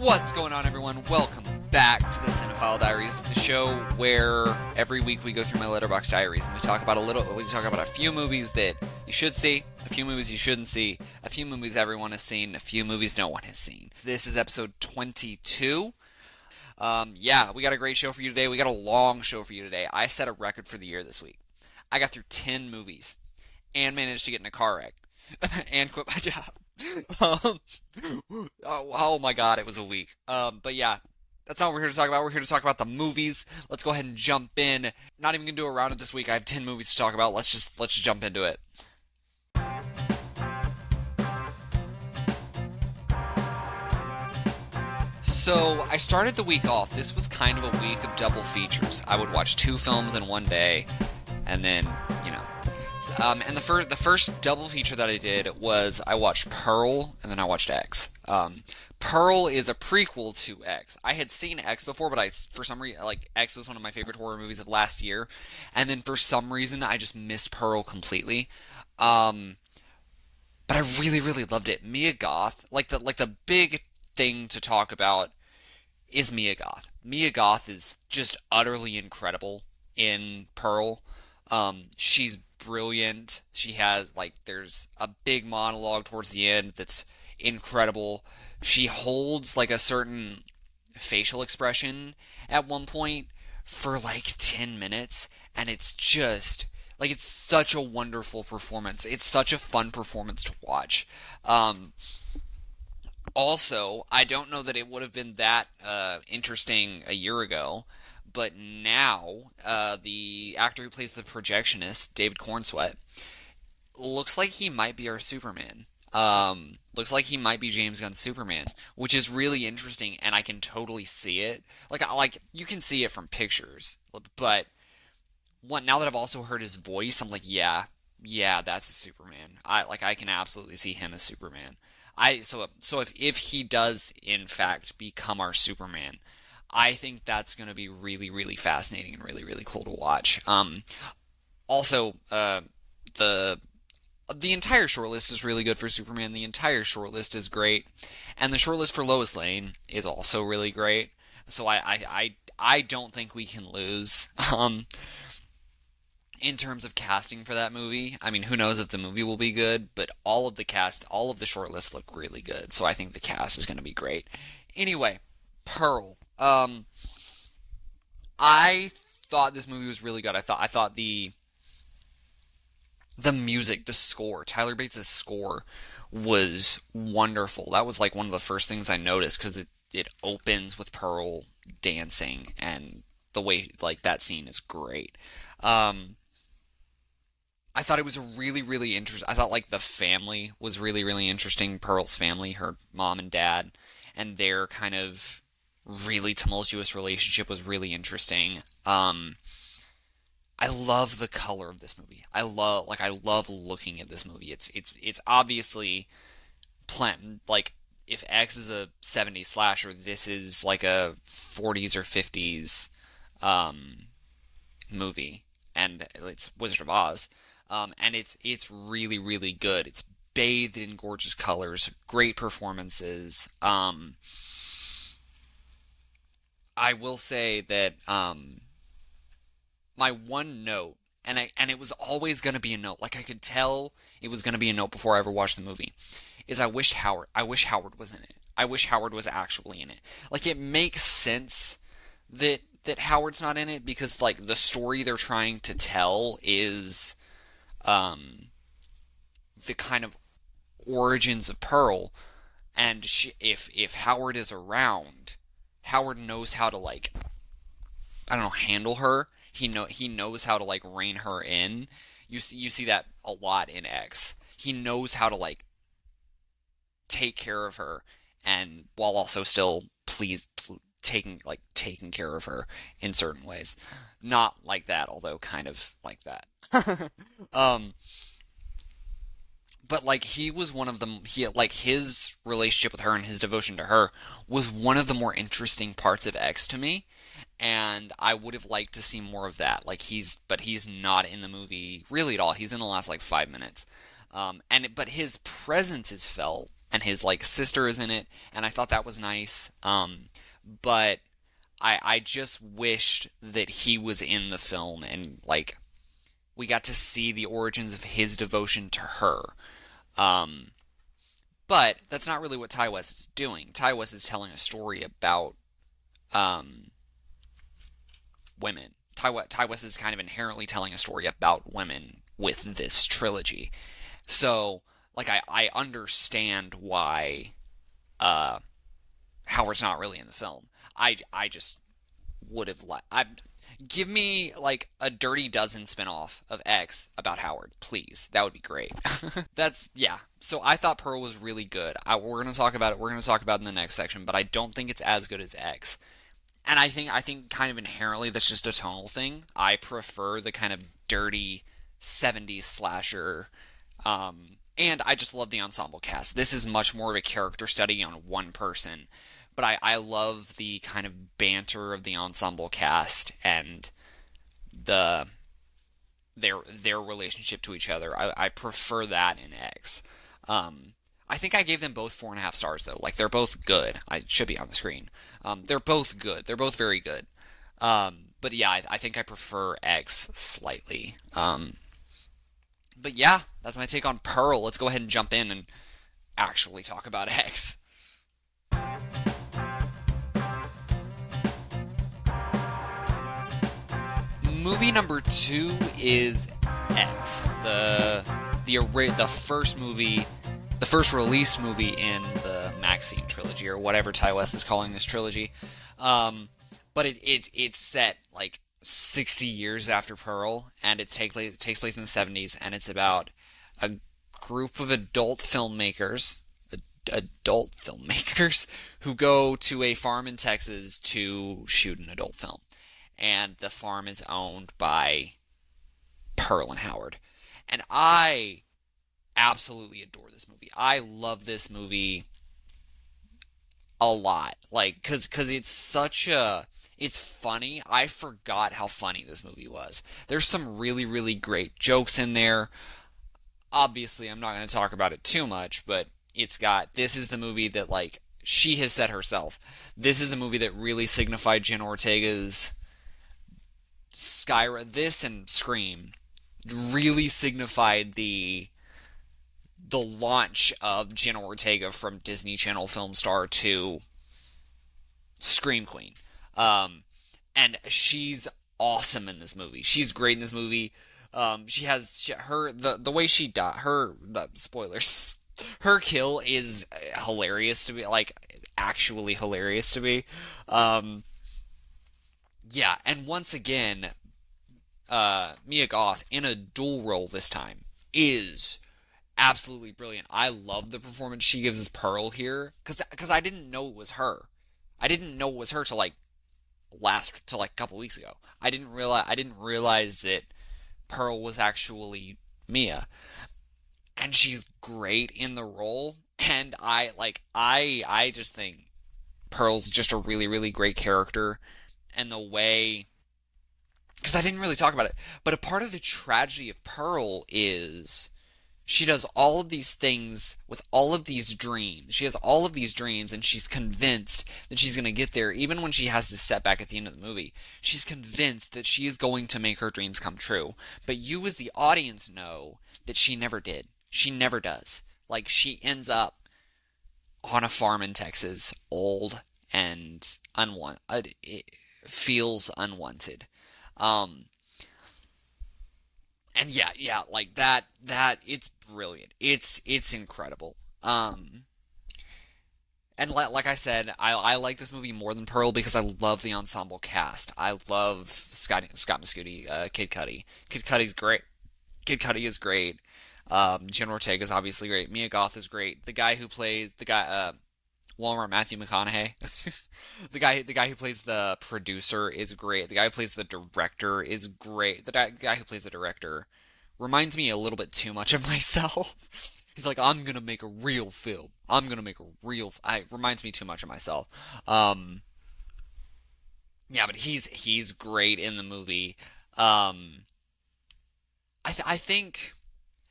What's going on, everyone? Welcome back to the Cinephile Diaries, the show where every week we go through my Letterboxd diaries and we talk about a little. We talk about a few movies that you should see, a few movies you shouldn't see, a few movies everyone has seen, a few movies no one has seen. This is episode 22. Um, yeah, we got a great show for you today. We got a long show for you today. I set a record for the year this week. I got through 10 movies and managed to get in a car wreck and quit my job. um, oh, oh, my god, it was a week. Um, but yeah, that's not what we're here to talk about. We're here to talk about the movies. Let's go ahead and jump in. Not even gonna do a round of this week. I have ten movies to talk about. Let's just let's just jump into it. So I started the week off. This was kind of a week of double features. I would watch two films in one day, and then um, and the first the first double feature that I did was I watched Pearl and then I watched X. Um, Pearl is a prequel to X. I had seen X before, but I for some reason like X was one of my favorite horror movies of last year, and then for some reason I just missed Pearl completely. Um, but I really really loved it. Mia Goth, like the like the big thing to talk about is Mia Goth. Mia Goth is just utterly incredible in Pearl. Um, she's brilliant. She has like there's a big monologue towards the end that's incredible. She holds like a certain facial expression at one point for like 10 minutes and it's just like it's such a wonderful performance. It's such a fun performance to watch. Um, also, I don't know that it would have been that uh, interesting a year ago but now uh, the actor who plays the projectionist, David Corenswet, looks like he might be our Superman. Um, looks like he might be James Gunn's Superman, which is really interesting, and I can totally see it. Like, like you can see it from pictures, but what now that I've also heard his voice, I'm like, yeah, yeah, that's a Superman. I like, I can absolutely see him as Superman. I so so if if he does in fact become our Superman, I think that's going to be really, really fascinating and really, really cool to watch. Um, also, uh, the the entire shortlist is really good for Superman. The entire shortlist is great, and the shortlist for Lois Lane is also really great. So I I I, I don't think we can lose. Um, in terms of casting for that movie, I mean, who knows if the movie will be good, but all of the cast, all of the shortlists look really good. So I think the cast is going to be great. Anyway, Pearl. Um, I thought this movie was really good. I thought I thought the the music, the score, Tyler Bates' score was wonderful. That was like one of the first things I noticed because it it opens with Pearl dancing and the way like that scene is great. Um, I thought it was a really really interesting. I thought like the family was really really interesting. Pearl's family, her mom and dad, and their kind of really tumultuous relationship was really interesting. Um, I love the color of this movie. I love like I love looking at this movie. It's it's it's obviously plan like if X is a 70s slasher, this is like a 40s or 50s um, movie, and it's Wizard of Oz, um, and it's it's really really good. It's bathed in gorgeous colors, great performances. Um, I will say that um, my one note, and I and it was always going to be a note. Like I could tell it was going to be a note before I ever watched the movie. Is I wish Howard. I wish Howard was in it. I wish Howard was actually in it. Like it makes sense that that Howard's not in it because like the story they're trying to tell is um the kind of origins of Pearl and she, if if Howard is around Howard knows how to like I don't know handle her. He know he knows how to like rein her in. You see you see that a lot in X. He knows how to like take care of her and while also still please taking like taking care of her in certain ways. Not like that, although kind of like that. um but like he was one of them he like his relationship with her and his devotion to her was one of the more interesting parts of X to me and I would have liked to see more of that like he's but he's not in the movie really at all he's in the last like 5 minutes um and but his presence is felt and his like sister is in it, and I thought that was nice. Um, but I I just wished that he was in the film and like we got to see the origins of his devotion to her. Um, but that's not really what Ti West is doing. Ti West is telling a story about um, women. Ty, West, Ti West is kind of inherently telling a story about women with this trilogy. So, like, I, I understand why uh, Howard's not really in the film. I, I just would have let. Give me like a Dirty Dozen spinoff of X about Howard, please. That would be great. That's yeah. So I thought Pearl was really good. I, we're gonna talk about it. We're gonna talk about it in the next section, but I don't think it's as good as X. And I think I think kind of inherently that's just a tonal thing. I prefer the kind of dirty '70s slasher. Um, and I just love the ensemble cast. This is much more of a character study on one person but I, I love the kind of banter of the ensemble cast and the their their relationship to each other. I, I prefer that in X. Um, I think I gave them both four and a half stars though. Like they're both good. I should be on the screen. Um, they're both good. They're both very good. Um, but yeah, I, I, think I prefer X slightly. Um, but yeah, that's my take on Pearl. Let's go ahead and jump in and actually talk about X. movie number two is X, the the the first movie, the first release movie in the Maxine trilogy or whatever Ti West is calling this trilogy. Um, but it, it it's set like 60 years after Pearl, and it, take, it takes place in the 70s, and it's about a group of adult filmmakers, adult filmmakers, who go to a farm in Texas to shoot an adult film and the farm is owned by Pearl and Howard. And I absolutely adore this movie. I love this movie a lot. Like cuz cuz it's such a it's funny. I forgot how funny this movie was. There's some really really great jokes in there. Obviously, I'm not going to talk about it too much, but it's got this is the movie that like she has said herself. This is a movie that really signified Jen Ortega's Skyra, this and Scream really signified the the launch of Jenna Ortega from Disney Channel film star to Scream Queen. Um, and she's awesome in this movie. She's great in this movie. Um, she has she, her the the way she died. Her the spoilers. Her kill is hilarious to me. Like actually hilarious to me. Um, yeah, and once again, uh, Mia Goth in a dual role this time is absolutely brilliant. I love the performance she gives as Pearl here because because I didn't know it was her. I didn't know it was her till like last till like a couple weeks ago. I didn't realize I didn't realize that Pearl was actually Mia, and she's great in the role. And I like I I just think Pearl's just a really really great character and the way because I didn't really talk about it, but a part of the tragedy of Pearl is she does all of these things with all of these dreams. She has all of these dreams, and she's convinced that she's going to get there, even when she has this setback at the end of the movie. She's convinced that she is going to make her dreams come true. But you, as the audience, know that she never did. She never does. Like, she ends up on a farm in Texas, old and unwanted. Uh, Feels unwanted. Um, and yeah, yeah, like that, that, it's brilliant. It's, it's incredible. Um, and like I said, I, I like this movie more than Pearl because I love the ensemble cast. I love Scott Scott Mescudi, uh, Kid Cudi. Kid Cudi's great. Kid Cudi is great. Um, Jenna Ortega is obviously great. Mia Goth is great. The guy who plays the guy, uh, Walmart Matthew McConaughey. the guy the guy who plays the producer is great. The guy who plays the director is great. The guy who plays the director reminds me a little bit too much of myself. He's like, I'm gonna make a real film. I'm gonna make a real. I reminds me too much of myself. Um, yeah, but he's he's great in the movie. Um, I th- I think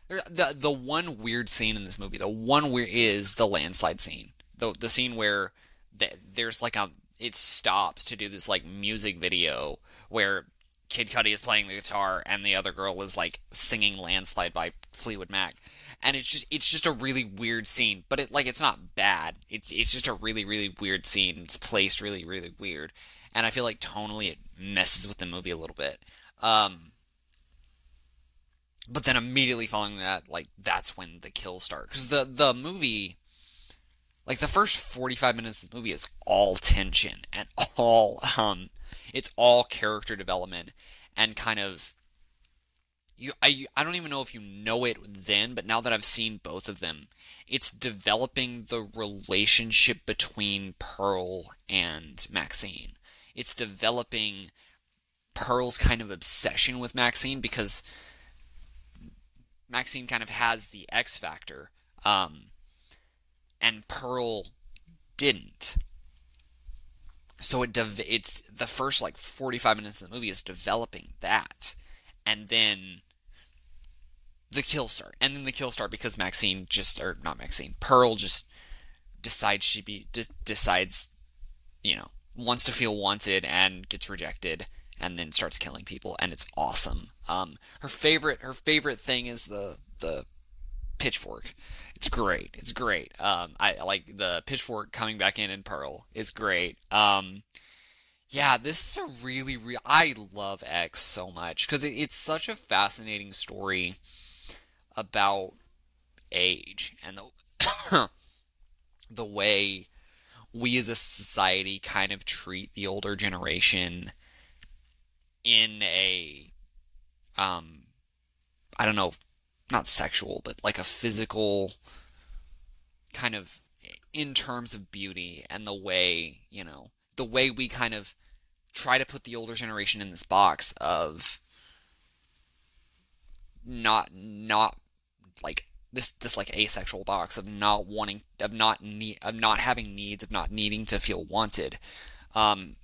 the the one weird scene in this movie, the one weird is the landslide scene. The the scene where the, there's like a it stops to do this like music video where Kid Cudi is playing the guitar and the other girl is like singing Landslide by Fleetwood Mac. And it's just it's just a really weird scene, but it like it's not bad. It's it's just a really really weird scene. It's placed really really weird. And I feel like tonally it messes with the movie a little bit. Um but then immediately following that, like that's when the kills start because the the movie, like the first forty five minutes of the movie is all tension and all um, it's all character development and kind of you I I don't even know if you know it then, but now that I've seen both of them, it's developing the relationship between Pearl and Maxine. It's developing Pearl's kind of obsession with Maxine because Maxine kind of has the X factor, um, and Pearl didn't. So it it's the first like 45 minutes of the movie is developing that, and then the kill start, and then the kill start because Maxine just or not Maxine, Pearl just decides she be decides, you know, wants to feel wanted and gets rejected and then starts killing people, and it's awesome. Um, her favorite her favorite thing is the the pitchfork. It's great. It's great. Um, I like the pitchfork coming back in in Pearl. It's great. Um, yeah, this is a really, real. I love X so much because it, it's such a fascinating story about age and the the way we as a society kind of treat the older generation in a um I don't know, not sexual, but like a physical kind of in terms of beauty and the way, you know, the way we kind of try to put the older generation in this box of not not like this this like asexual box of not wanting of not need of not having needs of not needing to feel wanted um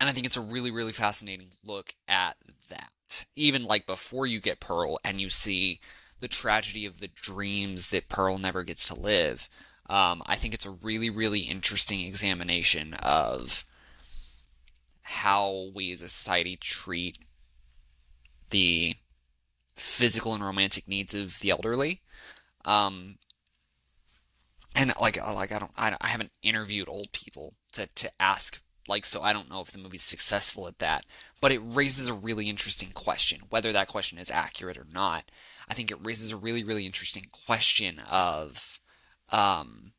and I think it's a really, really fascinating look at that. Even like before you get Pearl and you see the tragedy of the dreams that Pearl never gets to live, um, I think it's a really, really interesting examination of how we as a society treat the physical and romantic needs of the elderly. Um, and like, like I don't, I, I haven't interviewed old people to, to ask like so I don't know if the movie's successful at that, but it raises a really interesting question. Whether that question is accurate or not, I think it raises a really really interesting question of um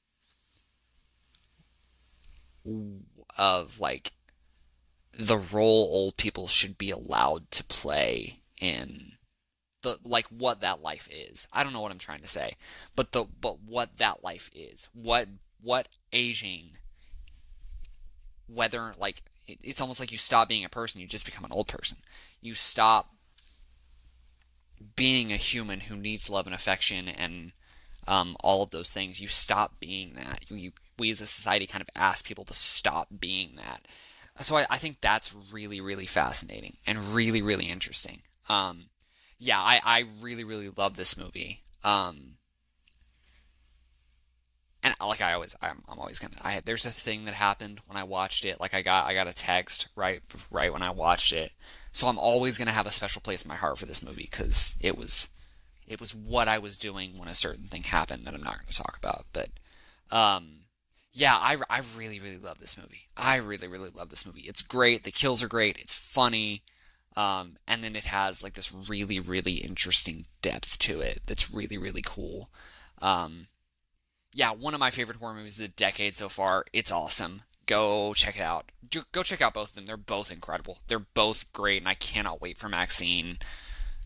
of like the role old people should be allowed to play in the like what that life is. I don't know what I'm trying to say, but the but what that life is. What what aging whether like it's almost like you stop being a person, you just become an old person. You stop being a human who needs love and affection and um, all of those things. You stop being that. You, we as a society kind of ask people to stop being that. So I, I think that's really, really fascinating and really, really interesting. Um, yeah, I, I really, really love this movie. Um, and like I always, I'm, I'm always gonna. I there's a thing that happened when I watched it. Like I got, I got a text right, right when I watched it. So I'm always gonna have a special place in my heart for this movie because it was, it was what I was doing when a certain thing happened that I'm not gonna talk about. But, um, yeah, I, I really, really love this movie. I really, really love this movie. It's great. The kills are great. It's funny. Um, and then it has like this really, really interesting depth to it that's really, really cool. Um, yeah, one of my favorite horror movies of the decade so far. It's awesome. Go check it out. Go check out both of them. They're both incredible. They're both great, and I cannot wait for Maxine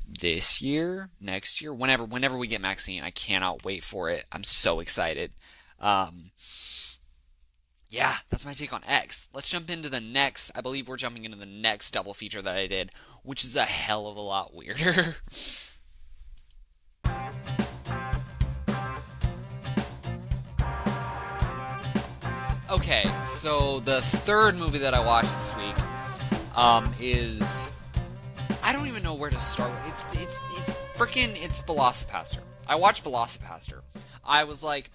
this year, next year, whenever whenever we get Maxine. I cannot wait for it. I'm so excited. Um, yeah, that's my take on X. Let's jump into the next. I believe we're jumping into the next double feature that I did, which is a hell of a lot weirder. Okay, so the third movie that I watched this week um, is I don't even know where to start. It's it's it's freaking it's Velocipastor. I watched Velocipastor. I was like,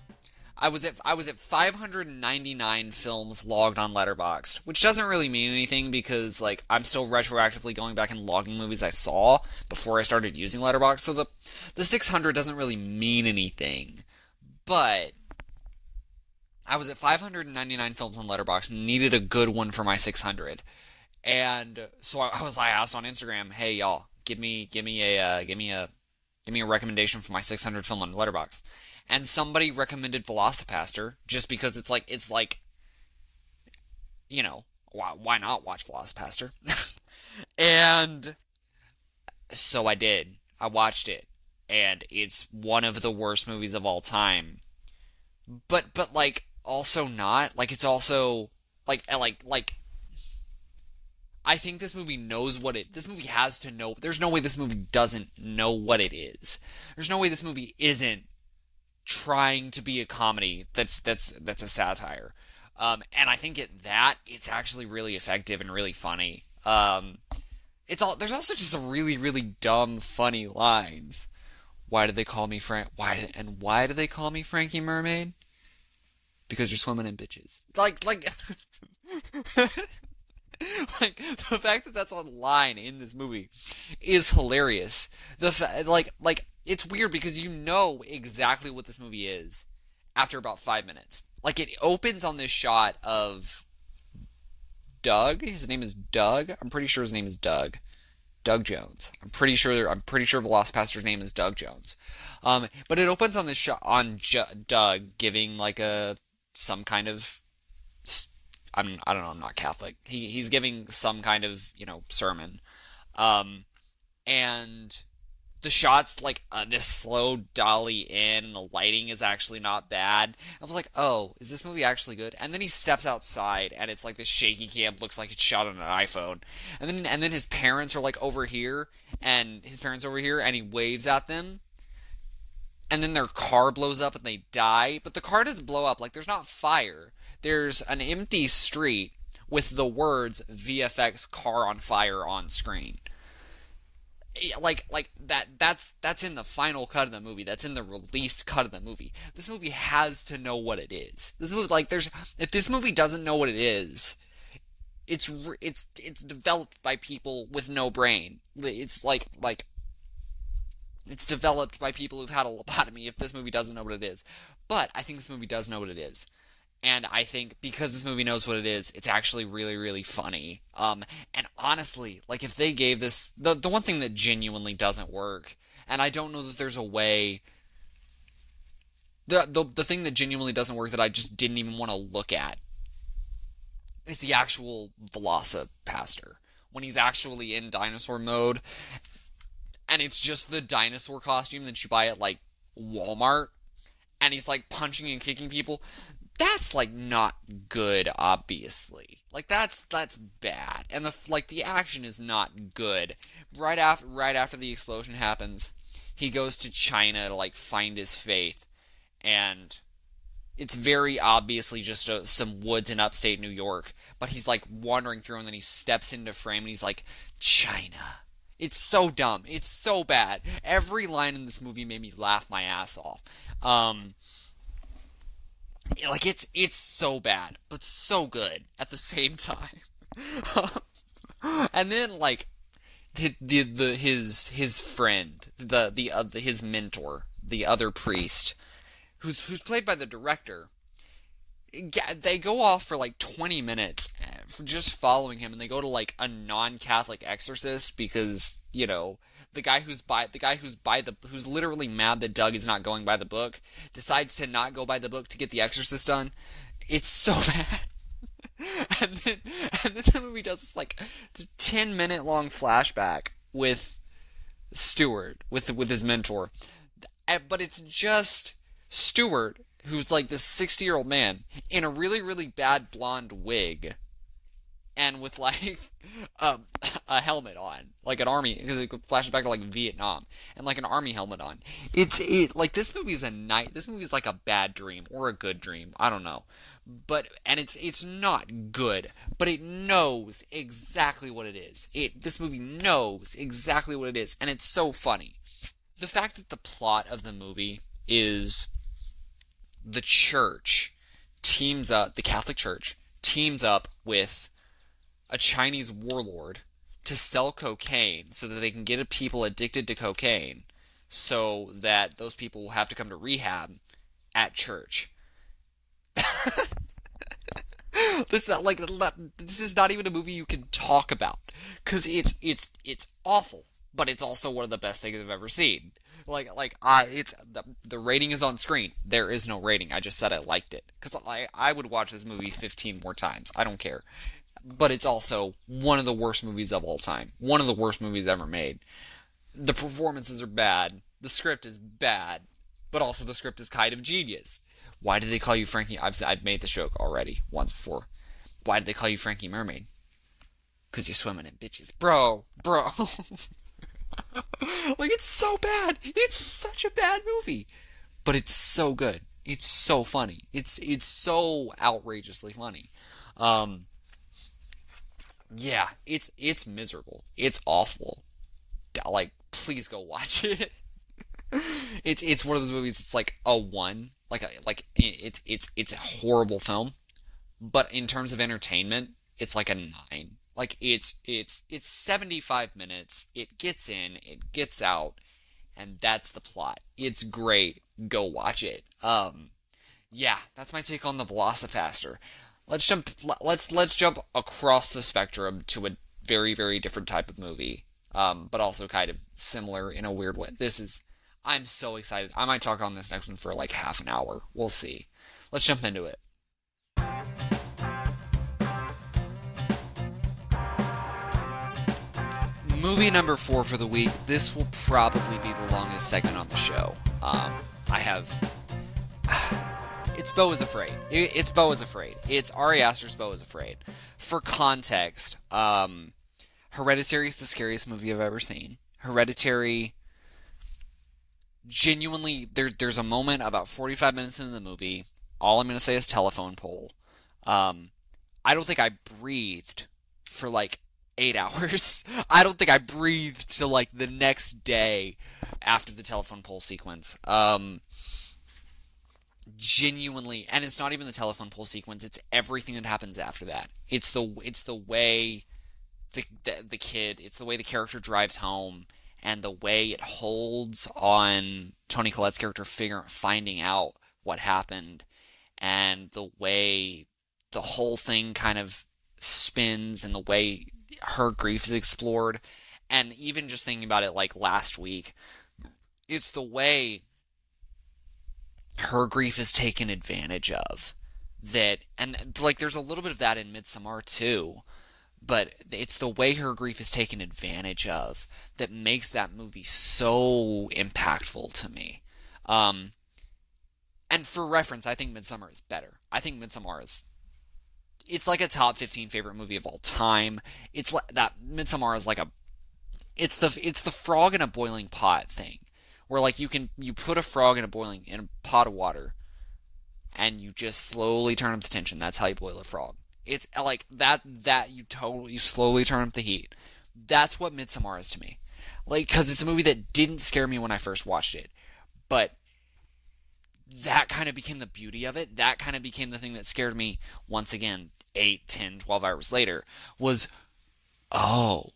I was at I was at 599 films logged on Letterboxd, which doesn't really mean anything because like I'm still retroactively going back and logging movies I saw before I started using Letterboxd. So the the 600 doesn't really mean anything. But I was at 599 films on Letterboxd and needed a good one for my 600. And so I, was I asked on Instagram, "Hey y'all, give me give me a uh, give me a give me a recommendation for my 600 film on Letterboxd, and somebody recommended Velocipastor just because it's like it's like you know why why not watch Velocipastor? and so I did. I watched it, and it's one of the worst movies of all time. But but like also not like it's also like like like I think this movie knows what it. This movie has to know. There's no way this movie doesn't know what it is. There's no way this movie isn't trying to be a comedy that's that's that's a satire. Um, and I think at that it's actually really effective and really funny. Um, it's all there's also just some really really dumb funny lines. Why did they call me Frank? Why and why do they call me Frankie Mermaid? Because you're swimming in bitches. Like like like the fact that that's online in this movie is hilarious. The fa- like like it's weird because you know exactly what this movie is after about five minutes. Like it opens on this shot of Doug. His name is Doug. I'm pretty sure his name is Doug. Doug Jones. I'm pretty sure. I'm pretty sure Velocipastor's name is Doug Jones. Um, but it opens on this shot on J- Doug giving like a some kind of. I'm I don't know. I'm not Catholic. He he's giving some kind of you know sermon, um, and the shots like uh, this slow dolly in and the lighting is actually not bad i was like oh is this movie actually good and then he steps outside and it's like this shaky cam looks like it's shot on an iphone and then and then his parents are like over here and his parents over here and he waves at them and then their car blows up and they die but the car doesn't blow up. Like there's not fire. There's an empty street with the words vfx car on fire on screen. Like like that that's that's in the final cut of the movie. That's in the released cut of the movie. This movie has to know what it is. This movie like there's if this movie doesn't know what it is it's it's it's developed by people with no brain. It's like like it's developed by people who've had a lobotomy if this movie doesn't know what it is but i think this movie does know what it is and I think because this movie knows what it is, it's actually really, really funny. Um, and honestly, like if they gave this the the one thing that genuinely doesn't work, and I don't know that there's a way. The, the the thing that genuinely doesn't work that I just didn't even want to look at is the actual Velocipastor when he's actually in dinosaur mode, and it's just the dinosaur costume that you buy at like Walmart, and he's like punching and kicking people. That's like not good obviously. Like that's that's bad. And the like the action is not good. Right after right after the explosion happens he goes to china to like find his faith and it's very obviously just a, some woods in upstate new york but he's like wandering through and then he steps into frame and he's like china it's so dumb it's so bad every line in this movie made me laugh my ass off um like it's it's so bad, but so good at the same time. and then like the, the, the his his friend, the the uh, his mentor, the other priest, who's who's played by the director. They go off for like 20 minutes eh, just following him, and they go to like a non-Catholic exorcist because you know the guy who's by the guy who's by the who's literally mad that Doug is not going by the book decides to not go by the book to get the exorcist done. It's so bad. and then and then the movie does this like 10 minute long flashback with Stewart with with his mentor. But it's just Stewart who's like this 60 year old man in a really really bad blonde wig and with like um, a helmet on, like an army, because it flashes back to like Vietnam, and like an army helmet on. It's it like this movie is a night. This movie is like a bad dream or a good dream. I don't know, but and it's it's not good, but it knows exactly what it is. It this movie knows exactly what it is, and it's so funny. the fact that the plot of the movie is the church teams up, the Catholic Church teams up with a Chinese warlord to sell cocaine so that they can get people addicted to cocaine so that those people will have to come to rehab at church. this is not like this is not even a movie you can talk about cuz it's it's it's awful, but it's also one of the best things I've ever seen. Like like I it's the, the rating is on screen. There is no rating. I just said I liked it cuz I I would watch this movie 15 more times. I don't care. But it's also one of the worst movies of all time. One of the worst movies ever made. The performances are bad. The script is bad, but also the script is kind of genius. Why did they call you Frankie? I've I've made the joke already once before. Why did they call you Frankie Mermaid? Cause you're swimming in bitches, bro, bro. like it's so bad. It's such a bad movie, but it's so good. It's so funny. It's it's so outrageously funny. Um, yeah, it's it's miserable. It's awful. Like, please go watch it. it's it's one of those movies. It's like a one, like a, like it's it's it's a horrible film, but in terms of entertainment, it's like a nine. Like it's it's it's 75 minutes. It gets in, it gets out, and that's the plot. It's great. Go watch it. Um yeah, that's my take on the Velocipastor. Let's jump let's let's jump across the spectrum to a very very different type of movie. Um, but also kind of similar in a weird way. This is I'm so excited. I might talk on this next one for like half an hour. We'll see. Let's jump into it. Movie number four for the week. This will probably be the longest segment on the show. Um, I have. It's Beau is Afraid. It's Beau is Afraid. It's Ari Aster's Beau is Afraid. For context, um, Hereditary is the scariest movie I've ever seen. Hereditary. Genuinely, there, there's a moment about 45 minutes into the movie. All I'm going to say is telephone pole. Um, I don't think I breathed for like eight hours. I don't think I breathed till like the next day after the telephone pole sequence. Um, genuinely, and it's not even the telephone pole sequence. It's everything that happens after that. It's the it's the way the the, the kid. It's the way the character drives home. And the way it holds on Toni Collette's character figure, finding out what happened, and the way the whole thing kind of spins, and the way her grief is explored. And even just thinking about it like last week, it's the way her grief is taken advantage of. That, and like there's a little bit of that in Midsommar too, but it's the way her grief is taken advantage of that makes that movie so impactful to me. Um, and for reference, I think Midsommar is better. I think Midsommar is it's like a top 15 favorite movie of all time. It's like that Midsommar is like a it's the it's the frog in a boiling pot thing where like you can you put a frog in a boiling in a pot of water and you just slowly turn up the tension. That's how you boil a frog. It's like that that you totally you slowly turn up the heat. That's what Midsommar is to me. Like cuz it's a movie that didn't scare me when I first watched it. But that kind of became the beauty of it. That kind of became the thing that scared me once again 8, 10, 12 hours later was, oh,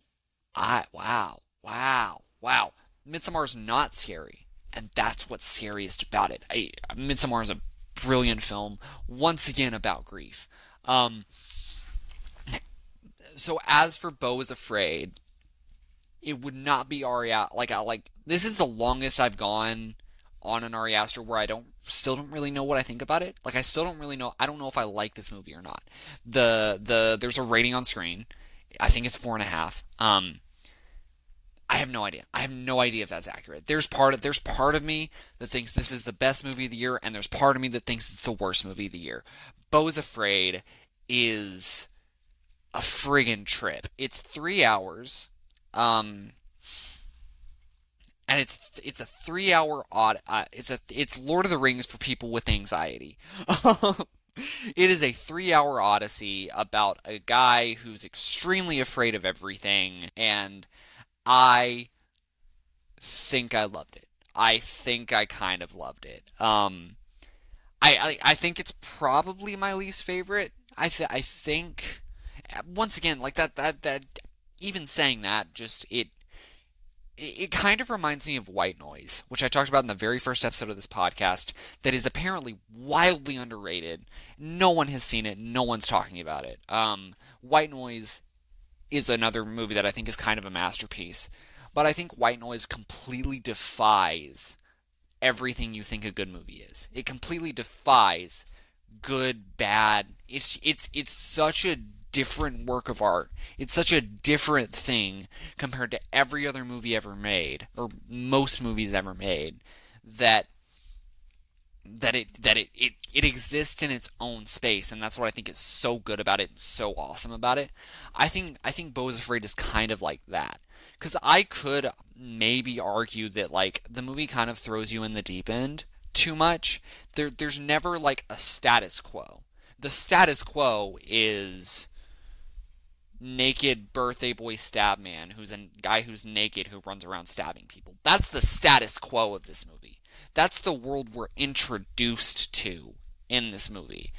I, wow, wow, wow. Midsommar is not scary. And that's what's scariest about it. I, Midsommar is a brilliant film, once again about grief. Um, so as for Beau is Afraid, it would not be Ari like I like this is the longest I've gone on an Ari Aster where I don't still don't really know what I think about it. Like I still don't really know. I don't know if I like this movie or not. The the there's a rating on screen. I think it's four and a half. Um, I have no idea. I have no idea if that's accurate. There's part of there's part of me that thinks this is the best movie of the year, and there's part of me that thinks it's the worst movie of the year. Is Afraid is a friggin' trip. It's three hours. Um, and it's it's a three hour odd. Uh, it's a it's Lord of the Rings for people with anxiety. it is a three hour odyssey about a guy who's extremely afraid of everything, and I think I loved it. I think I kind of loved it. Um, I, I, I think it's probably my least favorite. I th- I think once again like that that that even saying that just it it kind of reminds me of White Noise, which I talked about in the very first episode of this podcast, that is apparently wildly underrated. No one has seen it, no one's talking about it. Um, White Noise is another movie that I think is kind of a masterpiece, but I think White Noise completely defies everything you think a good movie is. It completely defies good, bad. It's it's it's such a different work of art. It's such a different thing compared to every other movie ever made, or most movies ever made, that that it that it, it, it exists in its own space, and that's what I think is so good about it and so awesome about it. I think I think Beau is Afraid is kind of like that. Cause I could maybe argue that like the movie kind of throws you in the deep end too much. There there's never like a status quo. The status quo is naked birthday boy stab man who's a guy who's naked who runs around stabbing people. That's the status quo of this movie. That's the world we're introduced to in this movie.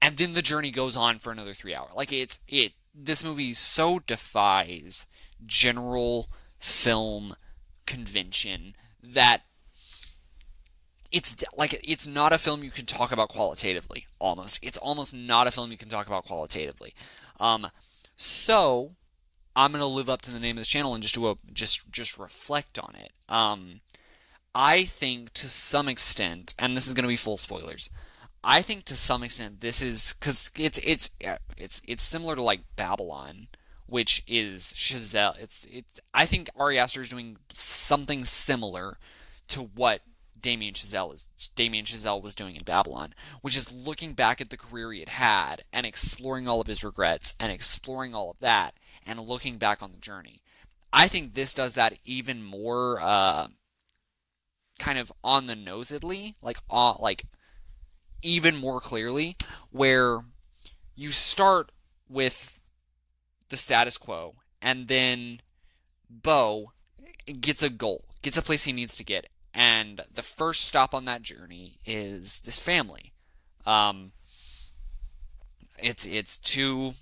And then the journey goes on for another 3 hours. Like it's it this movie so defies general film convention that it's like it's not a film you can talk about qualitatively almost it's almost not a film you can talk about qualitatively um, so I'm gonna live up to the name of this channel and just do a just just reflect on it. Um, I think to some extent, and this is gonna be full spoilers. I think to some extent this is because it's it's it's it's similar to like Babylon, which is Chazelle. It's it's I think Ari Aster is doing something similar to what Damien Chazelle is Damien Chazelle was doing in Babylon, which is looking back at the career he had had and exploring all of his regrets and exploring all of that and looking back on the journey. I think this does that even more uh, kind of on the nosedly, like uh, like even more clearly, where you start with the status quo and then Beau gets a goal, gets a place he needs to get, and the first stop on that journey is this family. Um, it's it's two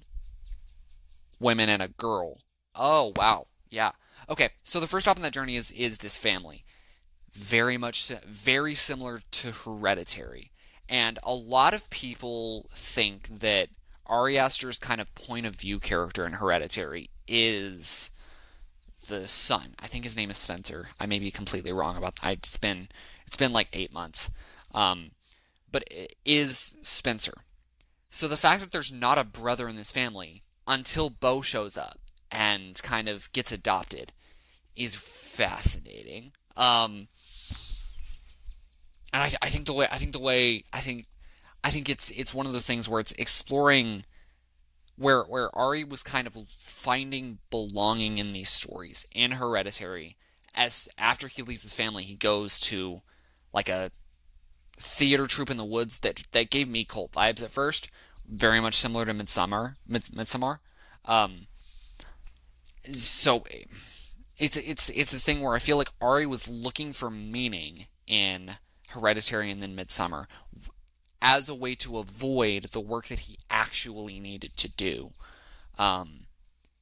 women and a girl. Oh wow, yeah. Okay, so the first stop on that journey is is this family. Very much very similar to Hereditary, and a lot of people think that Ari Aster's kind of point of view character in Hereditary is the son. I think his name is Spencer. I may be completely wrong about that. It's been it's been like eight months, um, but it is Spencer. So the fact that there's not a brother in this family until Beau shows up and kind of gets adopted is fascinating. Um, and I, I think the way I think the way I think I think it's it's one of those things where it's exploring where where Ari was kind of finding belonging in these stories in Hereditary. As after he leaves his family, he goes to like a theater troupe in the woods that that gave me cult vibes at first, very much similar to Midsommar. Mid, Midsommar. Um, so it's it's it's a thing where I feel like Ari was looking for meaning in Hereditary and then Midsommar, as a way to avoid the work that he actually needed to do. Um,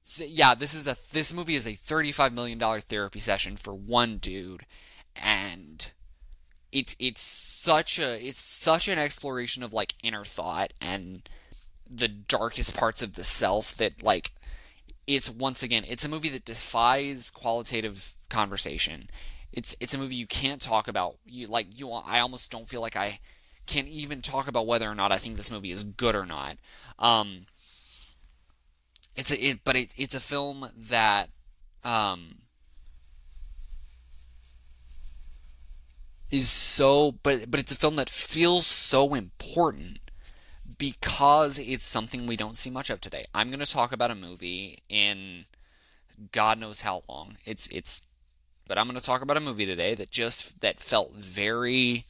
so yeah, this is a this movie is a thirty-five million dollar therapy session for one dude, and it's it's such a it's such an exploration of like inner thought and the darkest parts of the self that like it's once again it's a movie that defies qualitative conversation. It's it's a movie you can't talk about. You like you I almost don't feel like I can even talk about whether or not I think this movie is good or not. Um, it's a, it, but it, it's a film that um, is so, but but it's a film that feels so important because it's something we don't see much of today. I'm going to talk about a movie in God knows how long. It's it's, but I'm going to talk about a movie today that just that felt very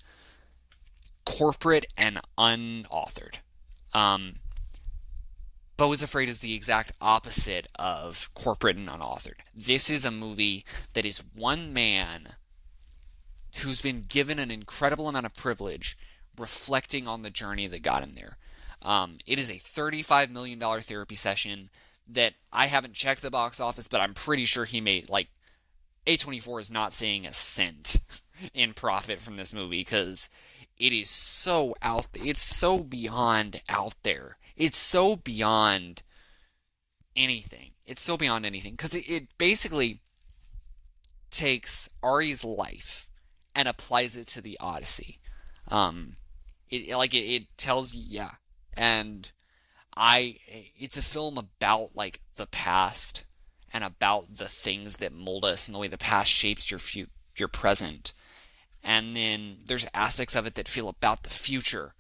corporate and unauthored. Um, Beau is Afraid is the exact opposite of corporate and unauthored. This is a movie that is one man who's been given an incredible amount of privilege reflecting on the journey that got him there. Um, it is a $35 million therapy session that I haven't checked the box office, but I'm pretty sure he made like A24 is not seeing a cent in profit from this movie because it is so out there. it's so beyond out there. It's so beyond anything. It's so beyond anything because it, it basically takes Ari's life and applies it to the Odyssey. Um, it like it, it tells you, yeah, and I it's a film about like the past and about the things that mold us and the way the past shapes your fu- your present. And then there's aspects of it that feel about the future,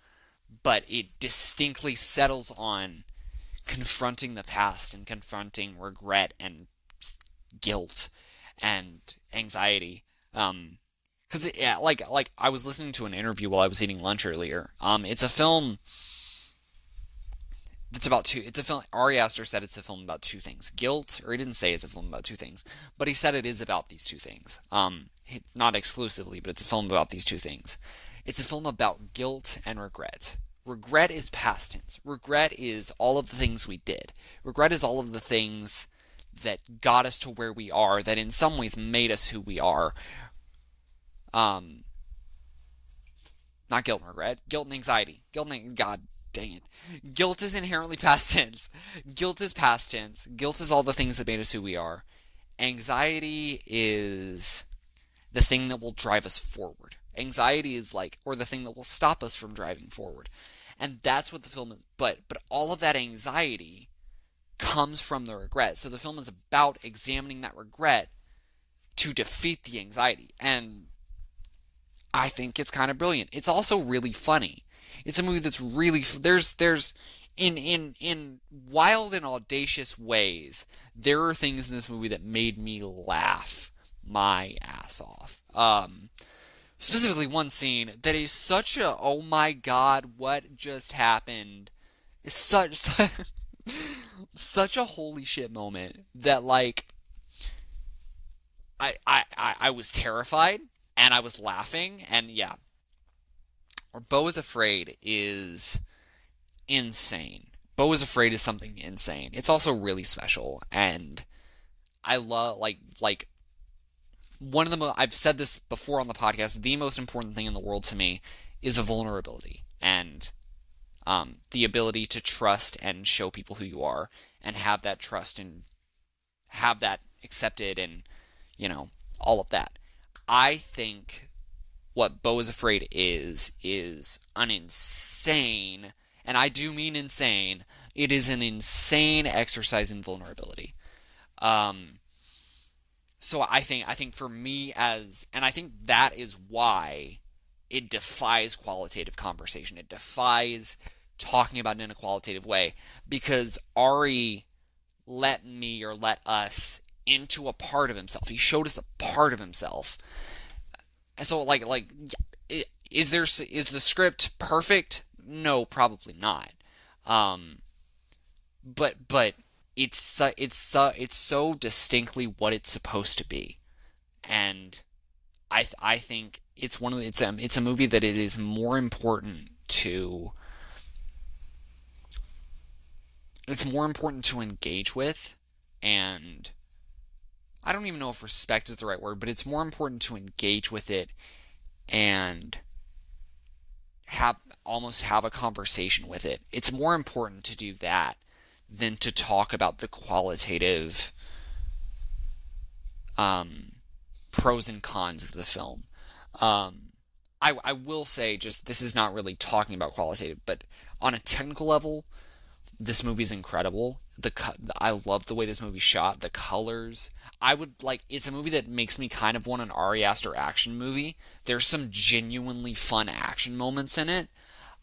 but it distinctly settles on confronting the past and confronting regret and guilt and anxiety. Um, because yeah, like like I was listening to an interview while I was eating lunch earlier. Um, it's a film it's about two. It's a film. Ari Aster said it's a film about two things: guilt, or he didn't say it's a film about two things, but he said it is about these two things. Um, not exclusively, but it's a film about these two things. It's a film about guilt and regret. Regret is past tense. Regret is all of the things we did. Regret is all of the things that got us to where we are, that in some ways made us who we are. Um, not guilt and regret, guilt and anxiety. Guilt and God dang it. Guilt is inherently past tense. Guilt is past tense. Guilt is all the things that made us who we are. Anxiety is the thing that will drive us forward. Anxiety is like, or the thing that will stop us from driving forward. And that's what the film is. But, but all of that anxiety comes from the regret. So the film is about examining that regret to defeat the anxiety. And I think it's kind of brilliant. It's also really funny. It's a movie that's really there's there's in in in wild and audacious ways. There are things in this movie that made me laugh my ass off. Um, specifically one scene that is such a oh my god, what just happened? Is such such a holy shit moment that like I, I I was terrified and I was laughing and yeah, or Beau is Afraid is insane. Beau is Afraid is something insane. It's also really special, and I love like like one of the mo- I've said this before on the podcast. The most important thing in the world to me is a vulnerability and um, the ability to trust and show people who you are, and have that trust and have that accepted, and you know all of that. I think what Beau is Afraid is, is an insane, and I do mean insane, it is an insane exercise in vulnerability. Um, so I think I think for me as and I think that is why it defies qualitative conversation. It defies talking about it in a qualitative way because Ari let me or let us into a part of himself. He showed us a part of himself and so, like, like, is there is the script perfect? No, probably not. Um, but but it's it's it's so distinctly what it's supposed to be, and I I think it's one of the, it's it's a movie that it is more important to it's more important to engage with and I don't even know if respect is the right word, but it's more important to engage with it and have almost have a conversation with it. It's more important to do that than to talk about the qualitative um, pros and cons of the film. Um, I, I will say, just this is not really talking about qualitative, but on a technical level, this movie's incredible. The I love the way this movie's shot. The colors. I would like. It's a movie that makes me kind of want an Ari Aster action movie. There's some genuinely fun action moments in it.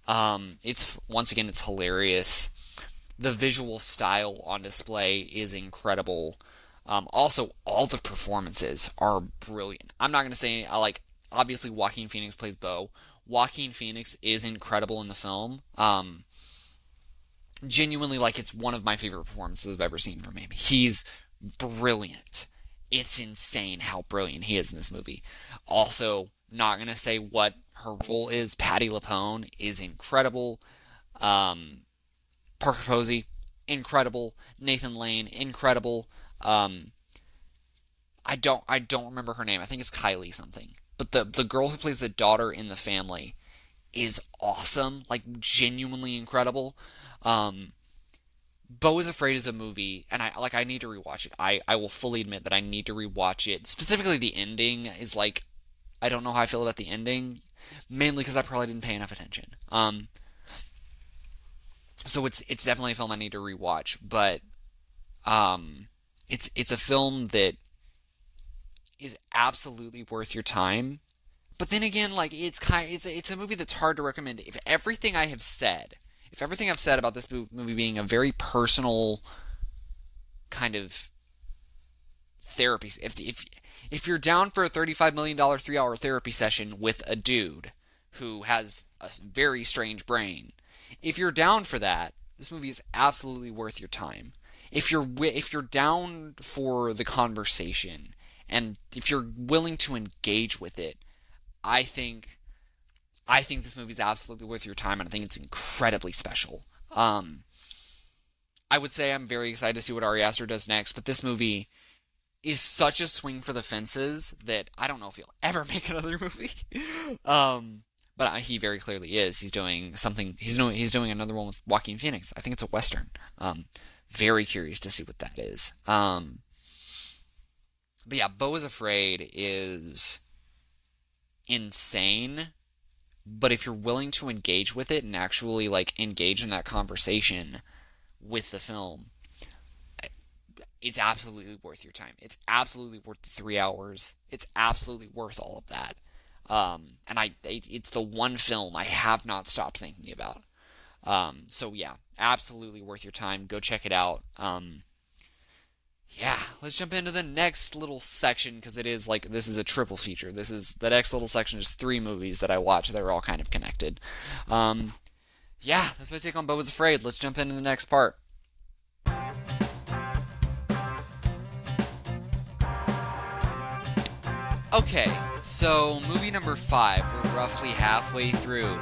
Um, it's once again, it's hilarious. The visual style on display is incredible. Um, also, all the performances are brilliant. I'm not gonna say I like. Obviously, Joaquin Phoenix plays Beau. Joaquin Phoenix is incredible in the film. Um, genuinely like it's one of my favorite performances I've ever seen from him. He's brilliant. It's insane how brilliant he is in this movie. Also, not gonna say what her role is. Patti LuPone is incredible. Um, Parker Posey, incredible. Nathan Lane, incredible. Um, I don't I don't remember her name. I think it's Kylie something. But the the girl who plays the daughter in the family is awesome, like genuinely incredible. Um, Beau is Afraid is a movie, and I like I need to rewatch it. I I will fully admit that I need to rewatch it. Specifically, the ending is like I don't know how I feel about the ending, mainly because I probably didn't pay enough attention. Um, so it's it's definitely a film I need to rewatch, but um, it's it's a film that is absolutely worth your time. But then again, like it's kind, it's a, it's a movie that's hard to recommend. If everything I have said, if everything I've said about this movie being a very personal kind of therapy, if if if you're down for a thirty-five million dollar three-hour therapy session with a dude who has a very strange brain, if you're down for that, this movie is absolutely worth your time. If you're if you're down for the conversation and if you're willing to engage with it, I think I think this movie is absolutely worth your time, and I think it's incredibly special. Um, I would say I'm very excited to see what Ari Aster does next, but this movie is such a swing for the fences that I don't know if he'll ever make another movie. um, but he very clearly is. He's doing something. He's doing. He's doing another one with Joaquin Phoenix. I think it's a western. Um, very curious to see what that is. Um, but yeah, Beau is Afraid is insane. But if you're willing to engage with it and actually like engage in that conversation with the film, it's absolutely worth your time. It's absolutely worth the three hours. It's absolutely worth all of that. Um, and I, it, it's the one film I have not stopped thinking about. Um, so yeah, absolutely worth your time. Go check it out. Um, yeah, let's jump into the next little section because it is like this is a triple feature. This is the next little section is three movies that I watched that are all kind of connected. Um, yeah, that's my take on Beau was Afraid. Let's jump into the next part. Okay, so movie number five. We're roughly halfway through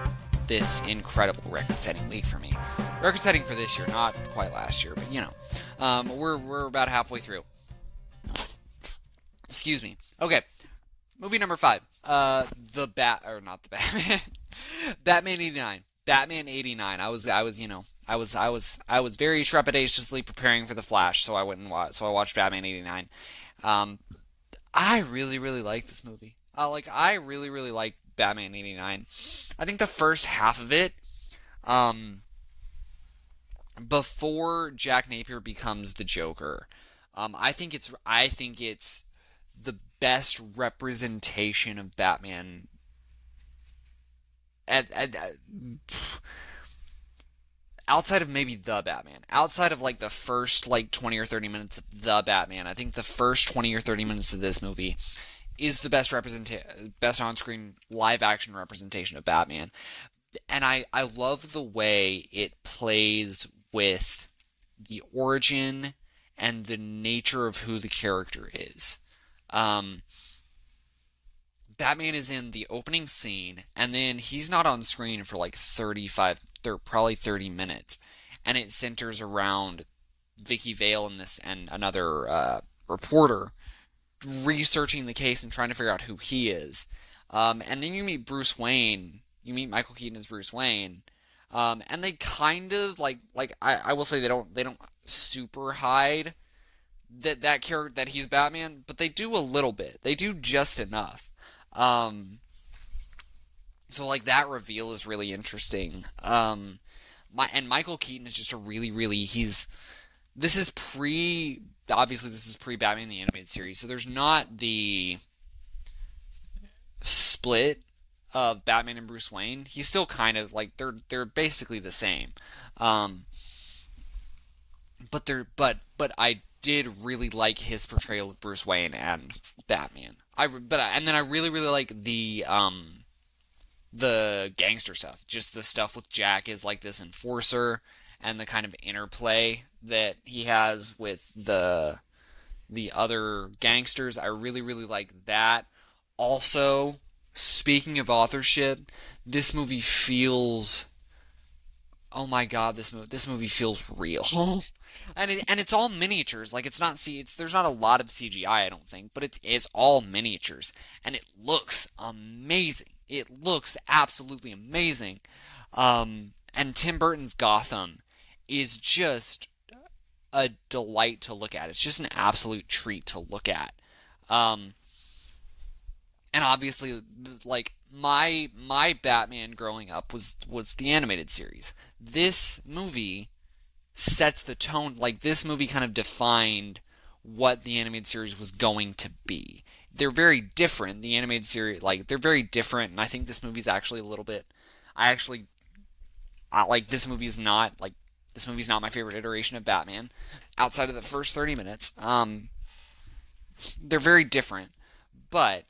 this incredible record-setting week for me. Record-setting for this year, not quite last year, but you know. Um, we're we're about halfway through. Excuse me. Okay, movie number five. Uh, the bat or not the Batman. Batman eighty nine. Batman eighty nine. I was I was you know I was I was I was very trepidatiously preparing for the Flash, so I went and watched. So I watched Batman eighty nine. Um, I really really like this movie. Uh, like I really really like Batman eighty nine. I think the first half of it, um, before Jack Napier becomes the Joker. Um, I think it's I think it's the best representation of Batman. At, at, at, outside of maybe the Batman, outside of like the first like 20 or 30 minutes of the Batman, I think the first 20 or 30 minutes of this movie is the best representation, best on-screen live action representation of Batman. And I I love the way it plays with the origin and the nature of who the character is. Um, Batman is in the opening scene, and then he's not on screen for like 35, probably 30 minutes, and it centers around Vicki Vale and this and another uh, reporter researching the case and trying to figure out who he is. Um, and then you meet Bruce Wayne. You meet Michael Keaton as Bruce Wayne, um, and they kind of like like I, I will say they don't they don't super hide that that character that he's Batman, but they do a little bit. They do just enough. Um, so like that reveal is really interesting. Um, my and Michael Keaton is just a really really he's this is pre obviously this is pre Batman the animated series, so there's not the split of Batman and Bruce Wayne, he's still kind of like they're they're basically the same. Um, but they're but but I did really like his portrayal of Bruce Wayne and Batman. I but and then I really really like the um the gangster stuff. Just the stuff with Jack is like this enforcer and the kind of interplay that he has with the the other gangsters. I really really like that. Also, speaking of authorship, this movie feels oh my god, this movie this movie feels real. and it, and it's all miniatures. Like it's not see it's there's not a lot of CGI I don't think, but it's it's all miniatures and it looks amazing. It looks absolutely amazing. Um, and Tim Burton's Gotham is just a delight to look at. It's just an absolute treat to look at. Um, and obviously, like my my Batman growing up was was the animated series. This movie sets the tone. Like this movie kind of defined what the animated series was going to be. They're very different. The animated series, like they're very different, and I think this movie's actually a little bit. I actually, I like this movie is not like this movie's not my favorite iteration of Batman. Outside of the first thirty minutes, um, they're very different, but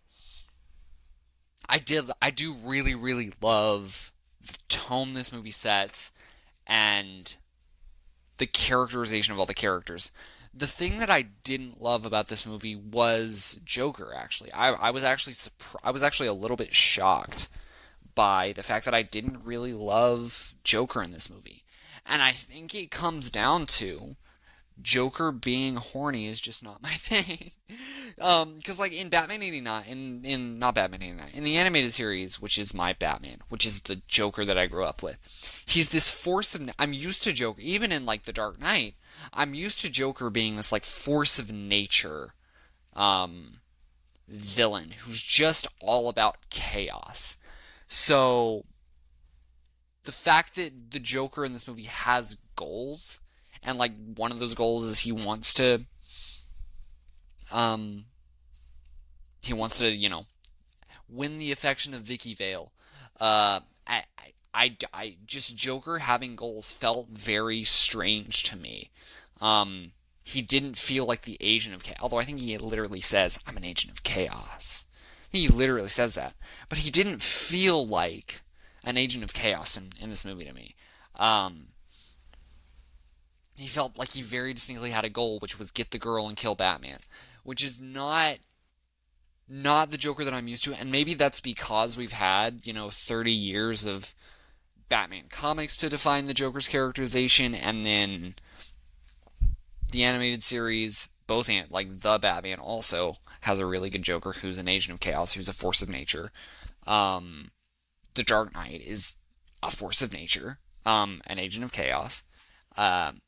I did I do really really love the tone this movie sets and the characterization of all the characters. The thing that I didn't love about this movie was Joker. Actually, I, I was actually surprised. I was actually a little bit shocked by the fact that I didn't really love Joker in this movie, and I think it comes down to Joker being horny is just not my thing. um, because like in Batman '89, in in not Batman '89, in the animated series, which is my Batman, which is the Joker that I grew up with, he's this force of. I'm used to Joker, even in like the Dark Knight. I'm used to Joker being this like force of nature, um, villain who's just all about chaos. So the fact that the Joker in this movie has goals and like one of those goals is he wants to um he wants to you know win the affection of Vicki Vale. Uh, I, I, I, just Joker having goals felt very strange to me. Um, he didn't feel like the agent of chaos, although I think he literally says, "I'm an agent of chaos." He literally says that, but he didn't feel like an agent of chaos in, in this movie to me. Um, he felt like he very distinctly had a goal, which was get the girl and kill Batman, which is not not the Joker that I'm used to, and maybe that's because we've had you know 30 years of Batman comics to define the Joker's characterization, and then the animated series, both like the Batman also has a really good Joker who's an agent of chaos, who's a force of nature. Um, the Dark Knight is a force of nature, um, an agent of chaos. Um,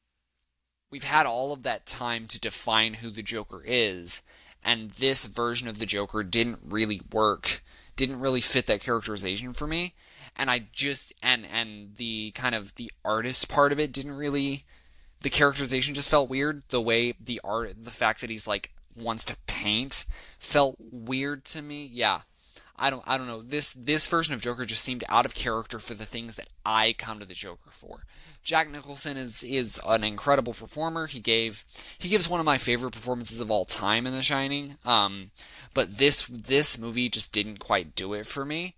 we've had all of that time to define who the Joker is, and this version of the Joker didn't really work, didn't really fit that characterization for me. And I just and and the kind of the artist part of it didn't really the characterization just felt weird. The way the art the fact that he's like wants to paint felt weird to me. Yeah. I don't I don't know. This this version of Joker just seemed out of character for the things that I come to the Joker for. Jack Nicholson is is an incredible performer. He gave he gives one of my favorite performances of all time in The Shining. Um, but this this movie just didn't quite do it for me.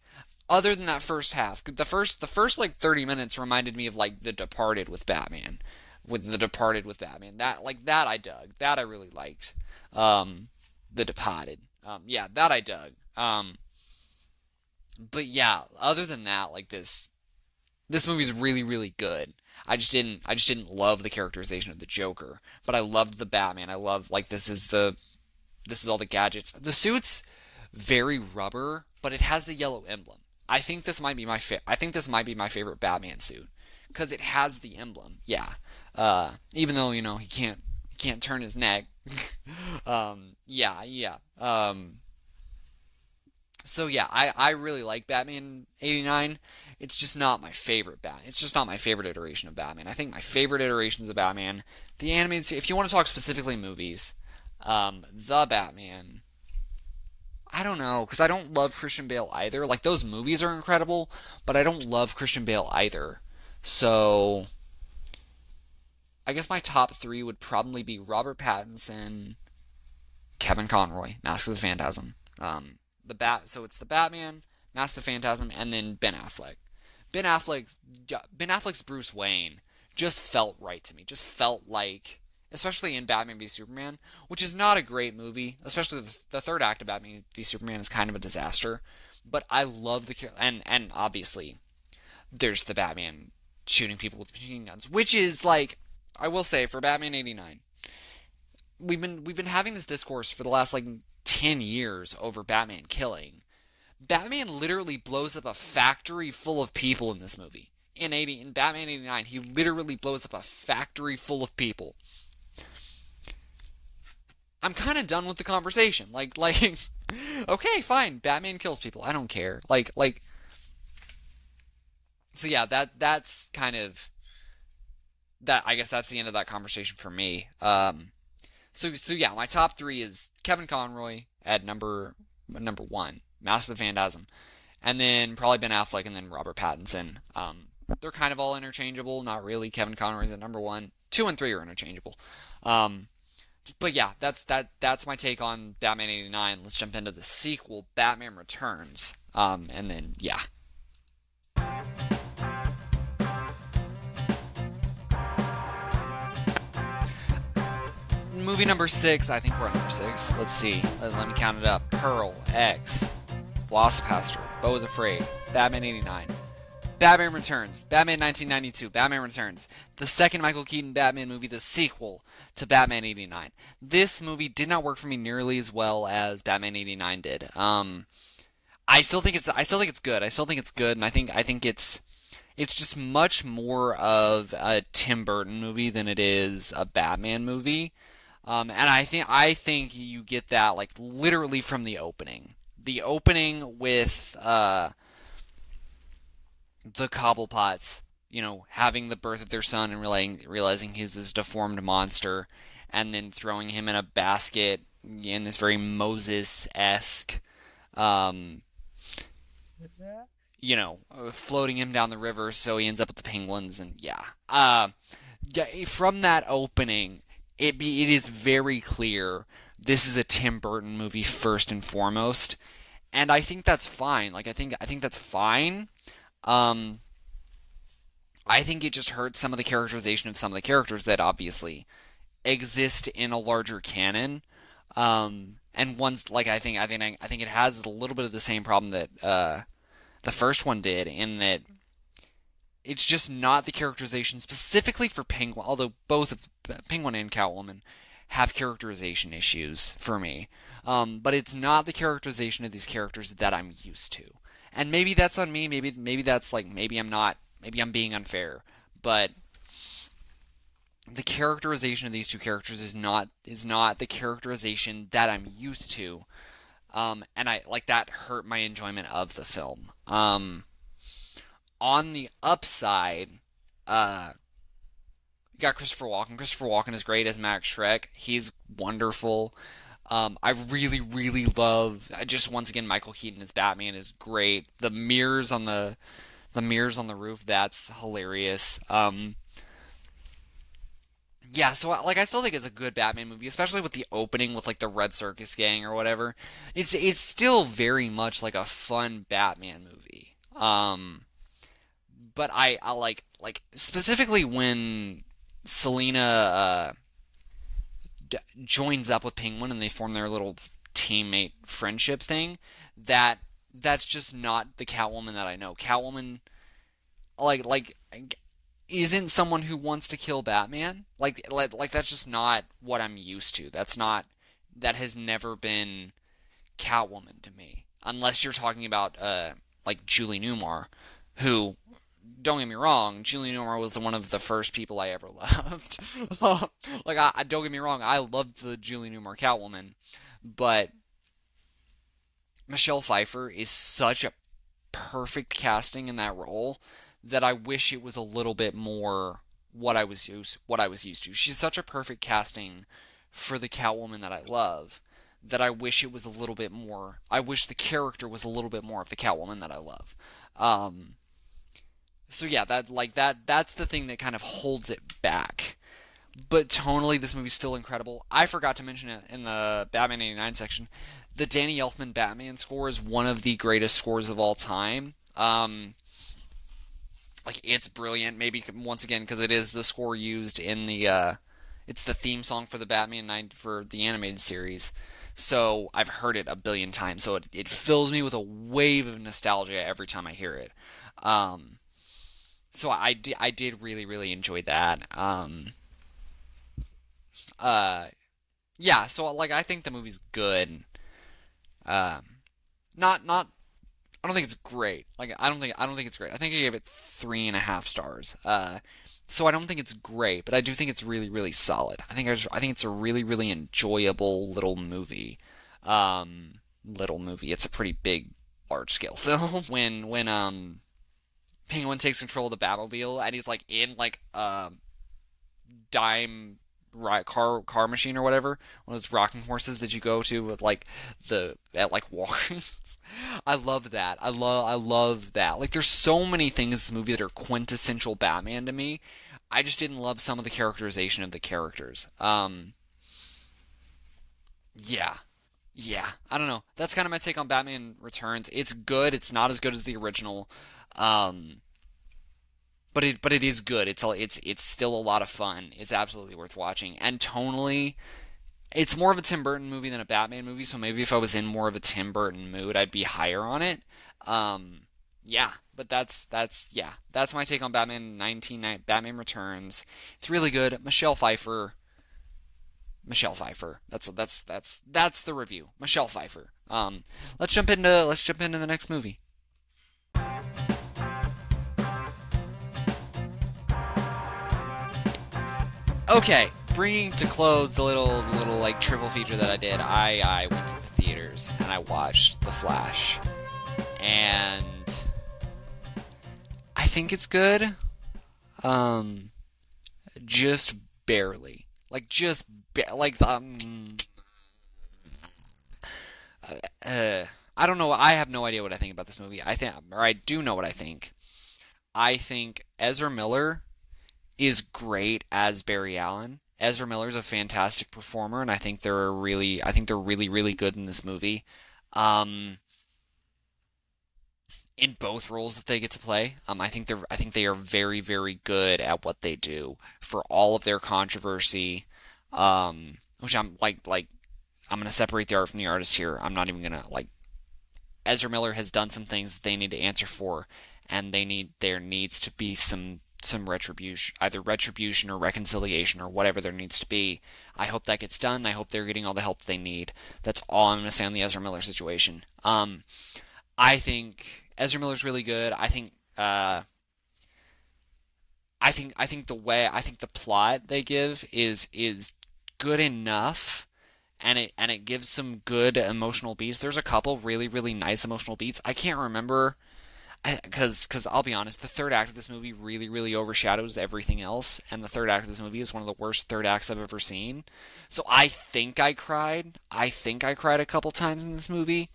Other than that first half, the first the first like 30 minutes reminded me of like The Departed with Batman, with The Departed with Batman. That like that I dug. That I really liked. Um, The Departed. Um, yeah, that I dug. Um, but yeah, other than that, like this this movie's really really good. I just didn't I just didn't love the characterization of the Joker, but I loved the Batman. I love like this is the this is all the gadgets. The suit's very rubber, but it has the yellow emblem. I think this might be my fa- I think this might be my favorite Batman suit because it has the emblem. Yeah. Uh, even though you know he can't he can't turn his neck. um, yeah, yeah. Um, so yeah, I I really like Batman 89 it's just not my favorite Batman. It's just not my favorite iteration of Batman. I think my favorite iterations of Batman, the animated, if you want to talk specifically movies, um, the Batman. I don't know because I don't love Christian Bale either. Like those movies are incredible, but I don't love Christian Bale either. So I guess my top three would probably be Robert Pattinson, Kevin Conroy, Mask of the Phantasm. Um, the bat. So it's the Batman, Mask the Phantasm, and then Ben Affleck. Ben Affleck's Ben Affleck's Bruce Wayne just felt right to me. Just felt like, especially in Batman v Superman, which is not a great movie. Especially the, the third act of Batman v Superman is kind of a disaster. but I love the and and obviously there's the Batman shooting people with machine guns, which is like I will say for Batman 89 we've been we've been having this discourse for the last like 10 years over Batman killing. Batman literally blows up a factory full of people in this movie. In 80 in Batman 89, he literally blows up a factory full of people. I'm kind of done with the conversation. Like like okay, fine, Batman kills people. I don't care. Like like So yeah, that that's kind of that I guess that's the end of that conversation for me. Um so so yeah, my top three is Kevin Conroy at number number one, Mask of the Phantasm, and then probably Ben Affleck and then Robert Pattinson. Um, they're kind of all interchangeable, not really. Kevin Conroy's at number one. Two and three are interchangeable. Um, but yeah, that's that. That's my take on Batman '89. Let's jump into the sequel, Batman Returns. Um, and then yeah, movie number six. I think we're on number six. Let's see. Let, let me count it up. Pearl, X, Velocipastor, Beau is Afraid, Batman 89, Batman Returns, Batman 1992, Batman Returns, the second Michael Keaton Batman movie, the sequel to Batman 89. This movie did not work for me nearly as well as Batman 89 did. Um, I still think it's I still think it's good. I still think it's good, and I think I think it's it's just much more of a Tim Burton movie than it is a Batman movie. Um, and I think I think you get that like literally from the opening. The opening with uh, the Cobblepots, you know, having the birth of their son and realizing, realizing he's this deformed monster, and then throwing him in a basket in this very Moses esque, um, you know, uh, floating him down the river so he ends up with the penguins, and yeah. Uh, from that opening, it be it is very clear this is a Tim Burton movie first and foremost, and I think that's fine. Like I think I think that's fine. Um, I think it just hurts some of the characterization of some of the characters that obviously exist in a larger canon. Um, and ones like I think I think I think it has a little bit of the same problem that uh, the first one did in that it's just not the characterization specifically for Penguin, although both Penguin and Catwoman have characterization issues for me. Um, but it's not the characterization of these characters that I'm used to. And maybe that's on me. Maybe maybe that's like maybe I'm not. Maybe I'm being unfair. But the characterization of these two characters is not is not the characterization that I'm used to. Um, and I like that hurt my enjoyment of the film. Um, on the upside, uh, you got Christopher Walken. Christopher Walken is great as Max Shreck. He's wonderful. Um, I really, really love. I just once again, Michael Keaton as Batman is great. The mirrors on the, the mirrors on the roof. That's hilarious. Um, yeah, so like I still think it's a good Batman movie, especially with the opening with like the Red Circus Gang or whatever. It's it's still very much like a fun Batman movie. Um, but I, I like like specifically when Selina uh, d- joins up with Penguin and they form their little teammate friendship thing. That that's just not the Catwoman that I know. Catwoman, like like, isn't someone who wants to kill Batman. Like like like that's just not what I'm used to. That's not that has never been Catwoman to me. Unless you're talking about uh like Julie Newmar, who don't get me wrong, Julie Newmar was one of the first people I ever loved. like, I, don't get me wrong, I loved the Julie Newmar Catwoman, but Michelle Pfeiffer is such a perfect casting in that role that I wish it was a little bit more what I was used what I was used to. She's such a perfect casting for the Catwoman that I love that I wish it was a little bit more. I wish the character was a little bit more of the Catwoman that I love. Um, so yeah, that like that that's the thing that kind of holds it back. But tonally, this movie's still incredible. I forgot to mention it in the Batman '89 section. The Danny Elfman Batman score is one of the greatest scores of all time. Um, like it's brilliant. Maybe once again because it is the score used in the. Uh, it's the theme song for the Batman 9 for the animated series. so I've heard it a billion times. So it, it fills me with a wave of nostalgia every time I hear it. Um, so I did, I did really, really enjoy that. Um, uh, yeah, so like I think the movie's good. Um, not not. I don't think it's great. Like I don't think I don't think it's great. I think I gave it three and a half stars. Uh, so I don't think it's great, but I do think it's really really solid. I think I, I think it's a really really enjoyable little movie. Um, little movie. It's a pretty big, large scale film. when when um, Penguin takes control of the Batmobile and he's like in like a dime right car car machine or whatever one of those rocking horses that you go to with like the at like Walgreens. I love that. I love I love that. Like there's so many things in this movie that are quintessential Batman to me. I just didn't love some of the characterization of the characters. Um yeah. Yeah. I don't know. That's kind of my take on Batman Returns. It's good. It's not as good as the original. Um but it but it is good. It's it's it's still a lot of fun. It's absolutely worth watching. And tonally, it's more of a Tim Burton movie than a Batman movie. So maybe if I was in more of a Tim Burton mood, I'd be higher on it. Um, yeah, but that's that's yeah, that's my take on Batman 19 Batman Returns. It's really good. Michelle Pfeiffer. Michelle Pfeiffer. That's that's that's that's the review. Michelle Pfeiffer. Um, let's jump into let's jump into the next movie. Okay, bringing to close the little little like triple feature that I did. I I went to the theaters and I watched The Flash, and I think it's good. Um, just barely, like just ba- like um. Uh, I don't know. I have no idea what I think about this movie. I think, or I do know what I think. I think Ezra Miller is great as Barry Allen. Ezra Miller is a fantastic performer, and I think they're really, I think they're really, really good in this movie. Um, in both roles that they get to play, um, I think they're, I think they are very, very good at what they do for all of their controversy. Um, which I'm like, like, I'm gonna separate the art from the artist here. I'm not even gonna like. Ezra Miller has done some things that they need to answer for, and they need there needs to be some some retribution, either retribution or reconciliation or whatever there needs to be. I hope that gets done. I hope they're getting all the help they need. That's all I'm going to say on the Ezra Miller situation. Um, I think Ezra Miller's really good. I think. Uh, I think I think the way I think the plot they give is is good enough and it and it gives some good emotional beats. There's a couple really really nice emotional beats. I can't remember because because I'll be honest, the third act of this movie really really overshadows everything else, and the third act of this movie is one of the worst third acts I've ever seen. So I think I cried. I think I cried a couple times in this movie,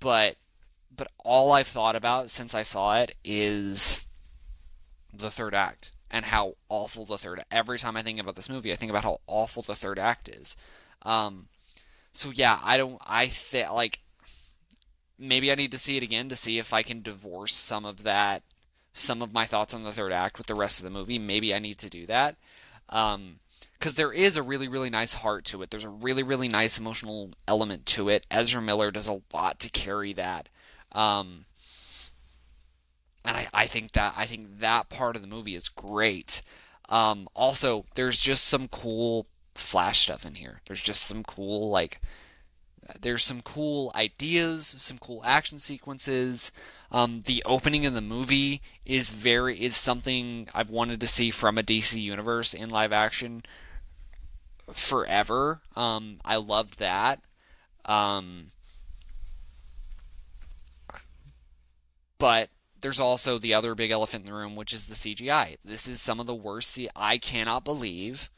but but all I've thought about since I saw it is the third act and how awful the third. Every time I think about this movie, I think about how awful the third act is. Um, so yeah, I don't. I think like maybe I need to see it again to see if I can divorce some of that, some of my thoughts on the third act with the rest of the movie. Maybe I need to do that. Um, because there is a really, really nice heart to it. There's a really, really nice emotional element to it. Ezra Miller does a lot to carry that. Um, and I, I think that I think that part of the movie is great. Um, also, there's just some cool flash stuff in here. There's just some cool like there's some cool ideas, some cool action sequences. Um, the opening of the movie is very is something I've wanted to see from a DC universe in live action forever. Um, I loved that. Um, but there's also the other big elephant in the room, which is the CGI. This is some of the worst. C- I cannot believe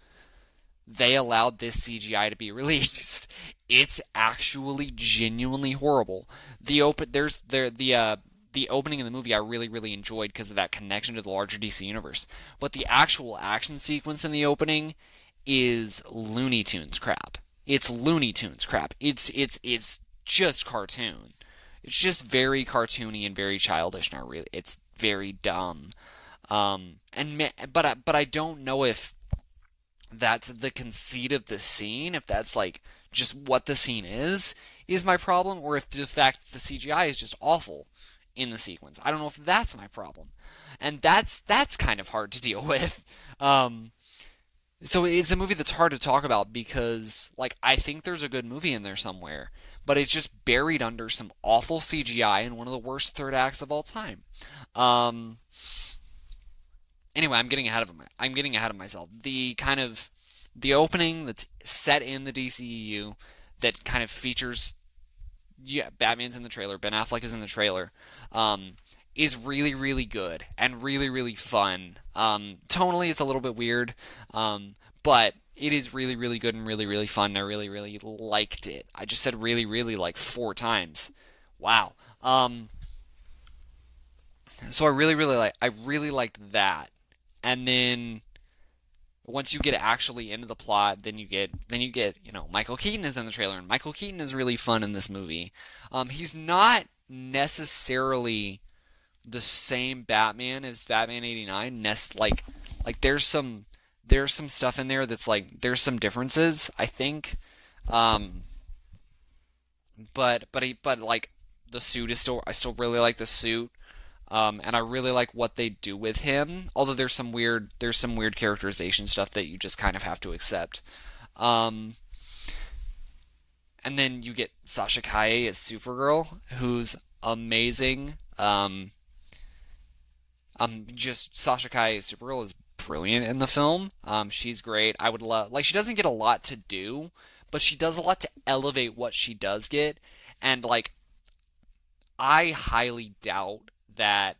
they allowed this CGI to be released. It's actually genuinely horrible. The open there's there the uh the opening of the movie I really really enjoyed because of that connection to the larger DC universe. But the actual action sequence in the opening is Looney Tunes crap. It's Looney Tunes crap. It's it's it's just cartoon. It's just very cartoony and very childish. Not really. It's very dumb. Um, and but I, but I don't know if that's the conceit of the scene, if that's like just what the scene is is my problem, or if the fact the CGI is just awful in the sequence. I don't know if that's my problem, and that's that's kind of hard to deal with. Um, so it's a movie that's hard to talk about because, like, I think there's a good movie in there somewhere, but it's just buried under some awful CGI and one of the worst third acts of all time. Um, anyway, I'm getting ahead of my, I'm getting ahead of myself. The kind of the opening that's set in the DCEU that kind of features yeah, Batman's in the trailer, Ben Affleck is in the trailer. Um, is really really good and really really fun. Um, tonally, it's a little bit weird, um, but it is really really good and really really fun. I really really liked it. I just said really really like four times. Wow. Um, so I really really like I really liked that, and then once you get actually into the plot, then you get then you get you know Michael Keaton is in the trailer, and Michael Keaton is really fun in this movie. Um, he's not necessarily the same Batman as Batman '89. Nest like like there's some there's some stuff in there that's like there's some differences I think, um, but but he, but like the suit is still I still really like the suit. Um, and I really like what they do with him. Although there's some weird there's some weird characterization stuff that you just kind of have to accept. Um, and then you get Sasha Calle as Supergirl, who's amazing. Um, um, just Sasha Calle as Supergirl is brilliant in the film. Um, she's great. I would love like she doesn't get a lot to do, but she does a lot to elevate what she does get. And like, I highly doubt that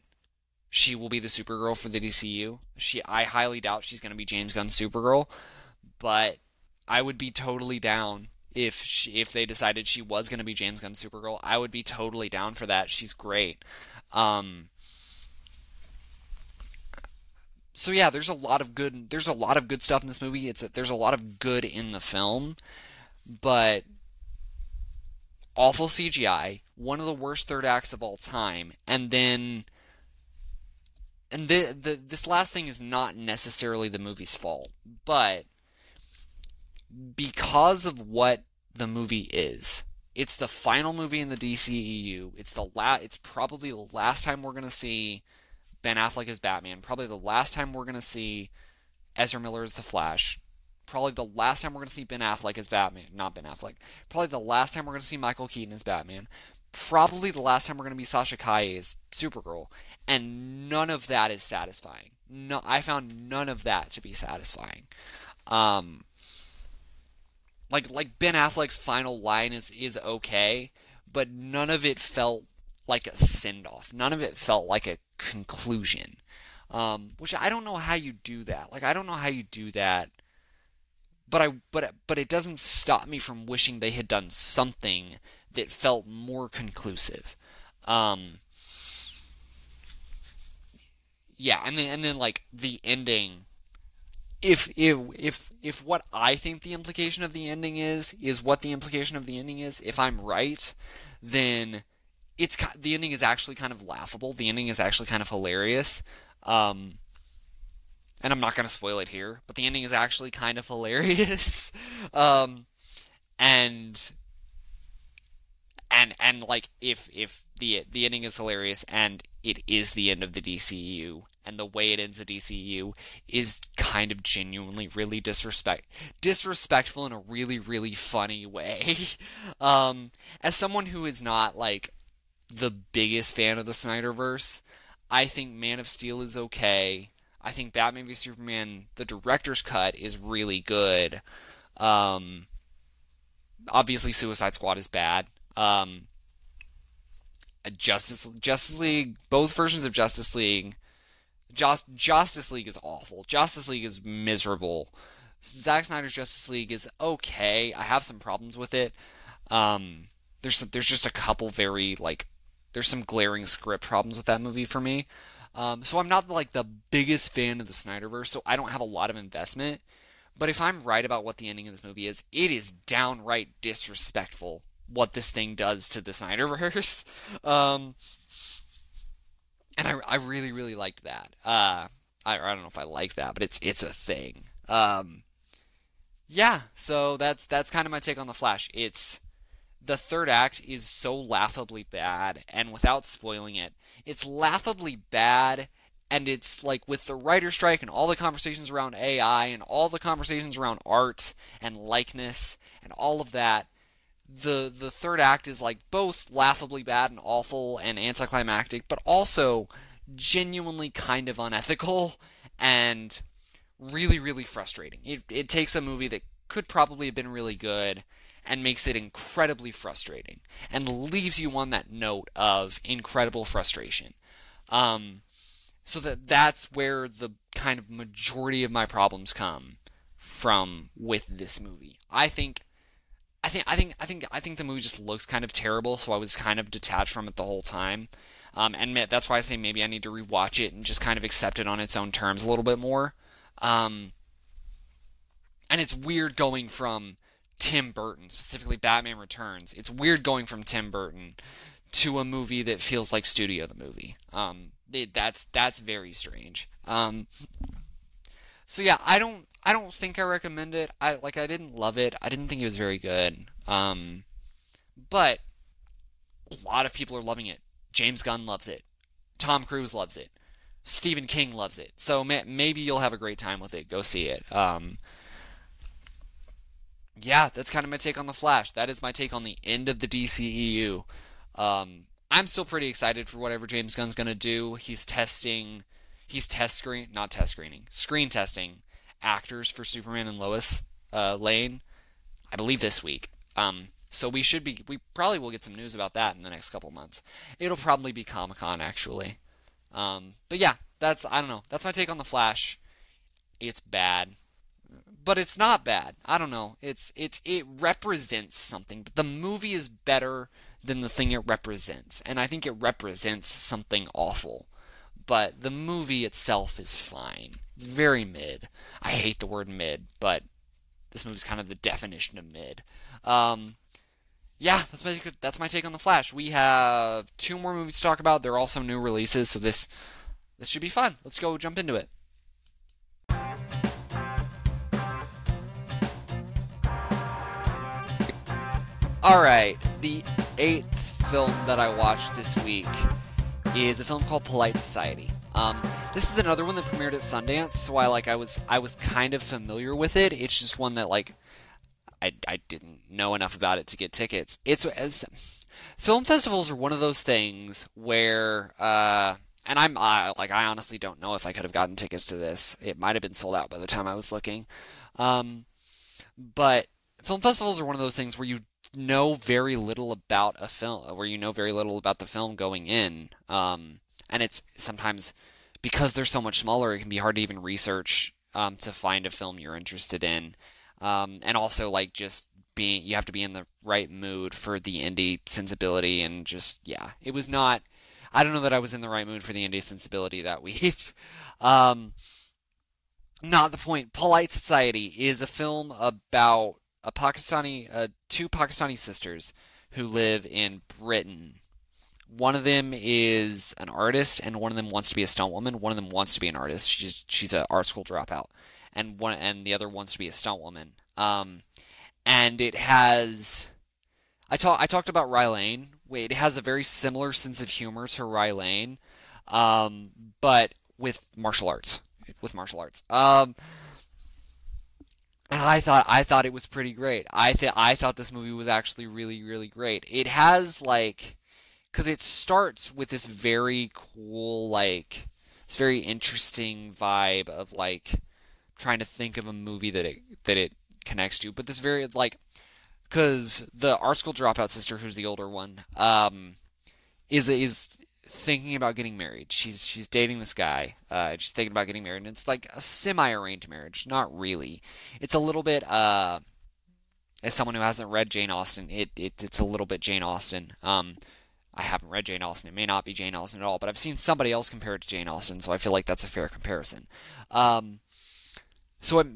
she will be the Supergirl for the DCU. She, I highly doubt she's going to be James Gunn's Supergirl, but I would be totally down if she, if they decided she was going to be James Gunn's Supergirl. I would be totally down for that. She's great. Um, so yeah, there's a lot of good. There's a lot of good stuff in this movie. It's a, there's a lot of good in the film, but awful CGI, one of the worst third acts of all time, and then and the, the this last thing is not necessarily the movie's fault, but because of what the movie is, it's the final movie in the DCEU. It's the la- it's probably the last time we're going to see Ben Affleck as Batman, probably the last time we're going to see Ezra Miller as the Flash, probably the last time we're going to see Ben Affleck as Batman, not Ben Affleck. Probably the last time we're going to see Michael Keaton as Batman. Probably the last time we're going to be Sasha Calle as Supergirl, and none of that is satisfying. No, I found none of that to be satisfying. Um, like like Ben Affleck's final line is is okay, but none of it felt like a send off. None of it felt like a conclusion. Um, which I don't know how you do that. Like I don't know how you do that but I but but it doesn't stop me from wishing they had done something that felt more conclusive. Um, yeah, and then and then like the ending. If if if if what I think the implication of the ending is is what the implication of the ending is, if I'm right, then it's the ending is actually kind of laughable. The ending is actually kind of hilarious. Um, and I'm not going to spoil it here, but the ending is actually kind of hilarious. um, and and and like if if the the ending is hilarious and it is the end of the DCU and the way it ends the DCU is kind of genuinely really disrespect disrespectful in a really really funny way. um, as someone who is not like the biggest fan of the Snyderverse, I think Man of Steel is okay. I think Batman v Superman, the director's cut, is really good. Um, obviously, Suicide Squad is bad. Um, Justice Justice League, both versions of Justice League, Just, Justice League is awful. Justice League is miserable. Zack Snyder's Justice League is okay. I have some problems with it. Um, there's there's just a couple very like there's some glaring script problems with that movie for me. Um, so I'm not like the biggest fan of the Snyderverse, so I don't have a lot of investment. But if I'm right about what the ending of this movie is, it is downright disrespectful what this thing does to the Snyderverse. Um, and I, I really, really liked that. Uh, I, I don't know if I like that, but it's it's a thing. Um, yeah, so that's that's kind of my take on the Flash. It's the third act is so laughably bad, and without spoiling it, it's laughably bad and it's like with the writer strike and all the conversations around AI and all the conversations around art and likeness and all of that the the third act is like both laughably bad and awful and anticlimactic but also genuinely kind of unethical and really really frustrating it, it takes a movie that could probably have been really good and makes it incredibly frustrating and leaves you on that note of incredible frustration um, so that that's where the kind of majority of my problems come from with this movie. I think I think I think I think I think the movie just looks kind of terrible, so I was kind of detached from it the whole time. Um, and that's why I say maybe I need to rewatch it and just kind of accept it on its own terms a little bit more. Um, and it's weird going from Tim Burton, specifically Batman Returns. It's weird going from Tim Burton to a movie that feels like Studio the movie. Um, it, that's that's very strange. Um, so yeah, I don't I don't think I recommend it. I like I didn't love it. I didn't think it was very good. Um, but a lot of people are loving it. James Gunn loves it. Tom Cruise loves it. Stephen King loves it. So may, maybe you'll have a great time with it. Go see it. Um, yeah, that's kind of my take on the Flash. That is my take on the end of the DCEU. Um, I'm still pretty excited for whatever James Gunn's gonna do. He's testing, he's test screen, not test screening, screen testing actors for Superman and Lois uh, Lane, I believe this week. Um, so we should be, we probably will get some news about that in the next couple months. It'll probably be Comic Con actually. Um, but yeah, that's I don't know. That's my take on the Flash. It's bad, but it's not bad. I don't know. It's it's it represents something. But the movie is better than the thing it represents. And I think it represents something awful. But the movie itself is fine. It's very mid. I hate the word mid, but this movie's kind of the definition of mid. Um, yeah, that's my that's my take on the Flash. We have two more movies to talk about. They're also new releases, so this this should be fun. Let's go jump into it. All right, the eighth film that I watched this week is a film called Polite Society. Um, this is another one that premiered at Sundance, so I like I was I was kind of familiar with it. It's just one that like I I didn't know enough about it to get tickets. It's as film festivals are one of those things where uh, and I'm like I honestly don't know if I could have gotten tickets to this. It might have been sold out by the time I was looking. Um, but film festivals are one of those things where you know very little about a film, where you know very little about the film going in. Um, and it's sometimes because they're so much smaller, it can be hard to even research um, to find a film you're interested in. Um, and also, like, just being, you have to be in the right mood for the indie sensibility, and just, yeah, it was not. I don't know that I was in the right mood for the indie sensibility that week. um, not the point. Polite Society is a film about a Pakistani, uh, two Pakistani sisters who live in Britain. One of them is an artist, and one of them wants to be a stunt woman. One of them wants to be an artist. She's she's an art school dropout, and one and the other wants to be a stunt woman. Um, and it has, I talk I talked about Rye Lane. It has a very similar sense of humor to Rye Lane, um, but with martial arts. With martial arts. Um, and I thought I thought it was pretty great. I th- I thought this movie was actually really really great. It has like cuz it starts with this very cool like this very interesting vibe of like trying to think of a movie that it that it connects to, but this very like cuz the art school dropout sister who's the older one um is is thinking about getting married. She's she's dating this guy. Uh, she's thinking about getting married, and it's like a semi-arranged marriage. Not really. It's a little bit. Uh, as someone who hasn't read Jane Austen, it, it it's a little bit Jane Austen. Um, I haven't read Jane Austen. It may not be Jane Austen at all, but I've seen somebody else compare it to Jane Austen, so I feel like that's a fair comparison. Um, so it,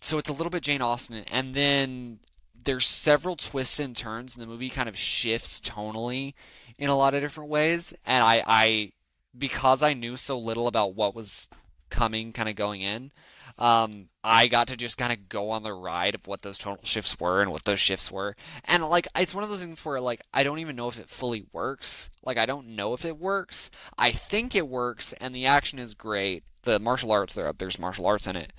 so it's a little bit Jane Austen, and then there's several twists and turns, and the movie kind of shifts tonally in a lot of different ways. And I, I because I knew so little about what was coming kind of going in. Um, I got to just kind of go on the ride of what those tonal shifts were and what those shifts were. And like, it's one of those things where like, I don't even know if it fully works. Like, I don't know if it works. I think it works and the action is great. The martial arts, there, there's martial arts in it,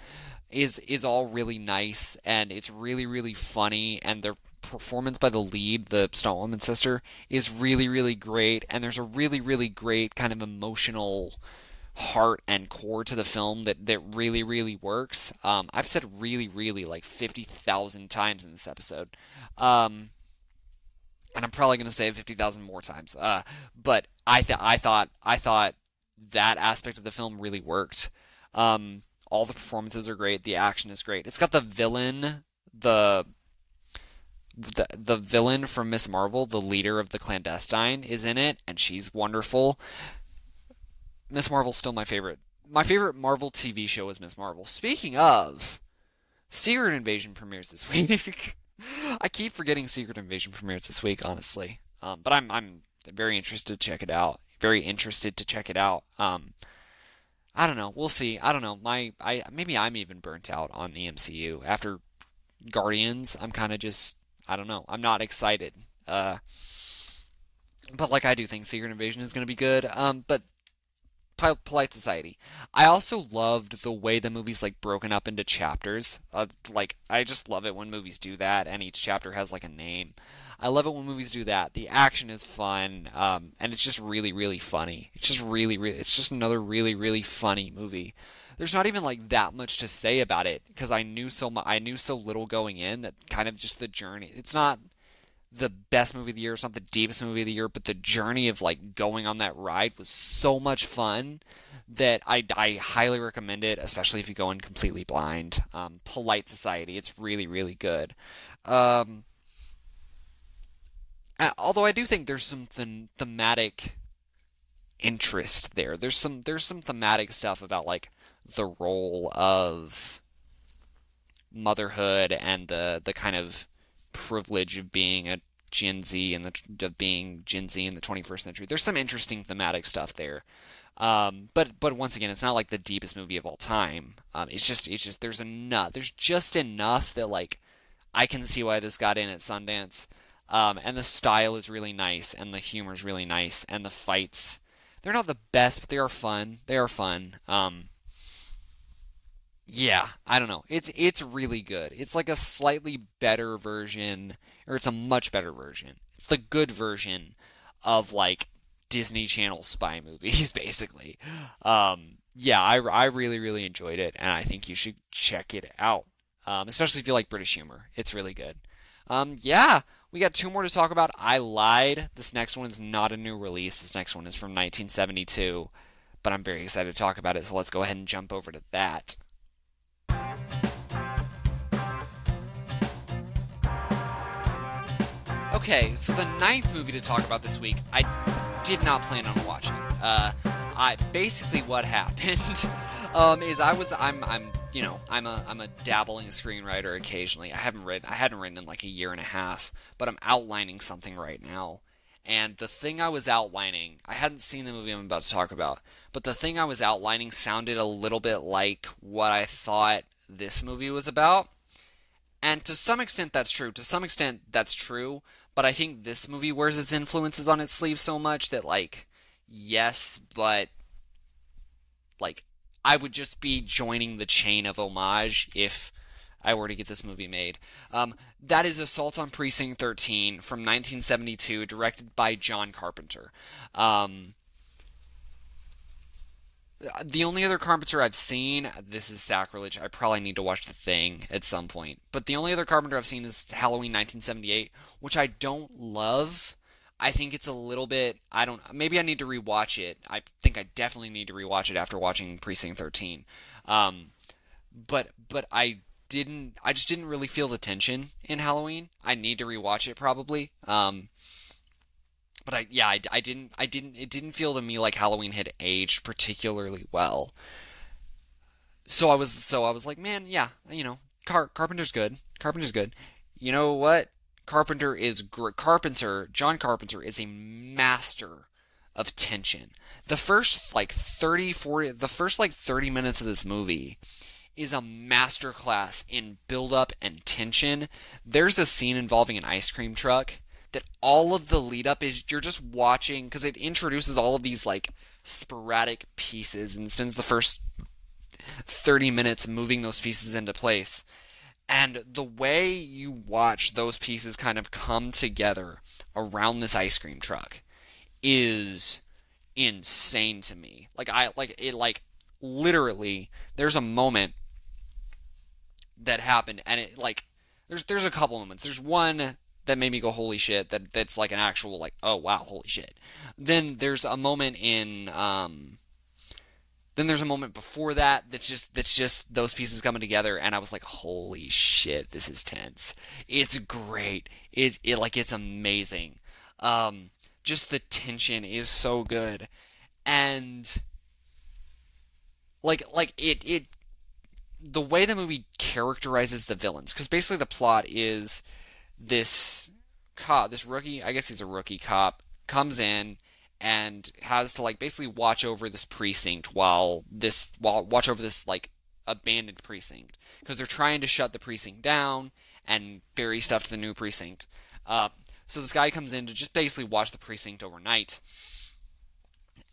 is, is all really nice and it's really, really funny and their performance by the lead, the stunt woman sister, is really, really great. And there's a really, really great kind of emotional, heart and core to the film that, that really, really works. Um, I've said really, really like 50,000 times in this episode. Um, and I'm probably going to say 50,000 more times. Uh, but I, th- I thought, I thought that aspect of the film really worked. Um, all the performances are great. The action is great. It's got the villain, the the the villain from Ms. Marvel, the leader of the clandestine, is in it, and she's wonderful. Ms. Marvel's still my favorite. My favorite Marvel TV show is Ms. Marvel. Speaking of, Secret Invasion premieres this week. I keep forgetting Secret Invasion premieres this week, honestly. Um, but I'm I'm very interested to check it out. Very interested to check it out. Um, I don't know. We'll see. I don't know. My I maybe I'm even burnt out on the MCU after Guardians. I'm kind of just I don't know. I'm not excited. Uh, but like I do think Secret Invasion is going to be good. Um, but Polite Society. I also loved the way the movie's like broken up into chapters. Uh, like I just love it when movies do that, and each chapter has like a name. I love it when movies do that. The action is fun, um, and it's just really, really funny. It's just really, really. It's just another really, really funny movie. There's not even like that much to say about it because I knew so much. I knew so little going in that kind of just the journey. It's not the best movie of the year. It's not the deepest movie of the year, but the journey of like going on that ride was so much fun that I, I highly recommend it, especially if you go in completely blind. Um, Polite Society, it's really really good. Um, although I do think there's some th- thematic interest there. There's some there's some thematic stuff about like the role of motherhood and the the kind of privilege of being a Gen Z and the of being Gen Z in the 21st century. There's some interesting thematic stuff there. Um, but but once again, it's not like the deepest movie of all time. Um, it's just it's just there's enough. There's just enough that like I can see why this got in at Sundance. Um, and the style is really nice, and the humor is really nice, and the fights they're not the best, but they are fun. They are fun. Um, yeah, I don't know. It's it's really good. It's like a slightly better version, or it's a much better version. It's the good version of like Disney Channel spy movies, basically. Um, yeah, I, I really really enjoyed it, and I think you should check it out. Um, especially if you like British humor. It's really good. Um, yeah, we got two more to talk about. I lied. This next one is not a new release. This next one is from 1972, but I'm very excited to talk about it. So let's go ahead and jump over to that. Okay, so the ninth movie to talk about this week, I did not plan on watching. Uh, I basically what happened um, is I was I'm I'm you know I'm a I'm a dabbling screenwriter occasionally. I haven't written I hadn't written in like a year and a half, but I'm outlining something right now. And the thing I was outlining, I hadn't seen the movie I'm about to talk about, but the thing I was outlining sounded a little bit like what I thought this movie was about. And to some extent, that's true. To some extent, that's true. But I think this movie wears its influences on its sleeve so much that, like, yes, but, like, I would just be joining the chain of homage if I were to get this movie made. Um, that is Assault on Precinct 13 from 1972, directed by John Carpenter. Um, the only other Carpenter I've seen, this is sacrilege. I probably need to watch The Thing at some point. But the only other Carpenter I've seen is Halloween 1978, which I don't love. I think it's a little bit. I don't. Maybe I need to rewatch it. I think I definitely need to rewatch it after watching Precinct 13. Um, but but I didn't. I just didn't really feel the tension in Halloween. I need to rewatch it probably. Um, but I yeah I, I didn't I didn't it didn't feel to me like Halloween had aged particularly well. So I was so I was like, man, yeah, you know, Car- Carpenter's good. Carpenter's good. You know what? Carpenter is gr- Carpenter. John Carpenter is a master of tension. The first like 30 40 the first like 30 minutes of this movie is a masterclass in build up and tension. There's a scene involving an ice cream truck that all of the lead up is you're just watching because it introduces all of these like sporadic pieces and spends the first 30 minutes moving those pieces into place. And the way you watch those pieces kind of come together around this ice cream truck is insane to me. Like I like it like literally there's a moment that happened and it like there's there's a couple moments. There's one that made me go holy shit that that's like an actual like oh wow holy shit. Then there's a moment in um then there's a moment before that that's just that's just those pieces coming together and I was like holy shit this is tense. It's great. It it like it's amazing. Um just the tension is so good and like like it it the way the movie characterizes the villains because basically the plot is this cop this rookie i guess he's a rookie cop comes in and has to like basically watch over this precinct while this while watch over this like abandoned precinct. Because they're trying to shut the precinct down and ferry stuff to the new precinct. Uh, so this guy comes in to just basically watch the precinct overnight.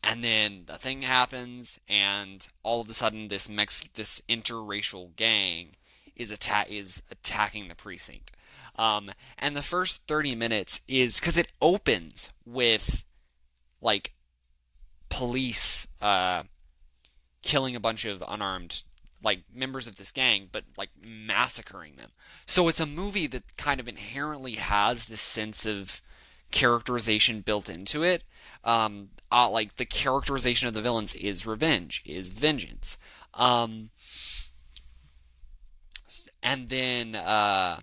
And then the thing happens, and all of a sudden, this Mex- this interracial gang is atta- is attacking the precinct. Um, and the first 30 minutes is because it opens with like police uh, killing a bunch of unarmed like members of this gang, but like massacring them. So it's a movie that kind of inherently has this sense of characterization built into it um, uh, like the characterization of the villains is revenge, is vengeance. Um, and then uh,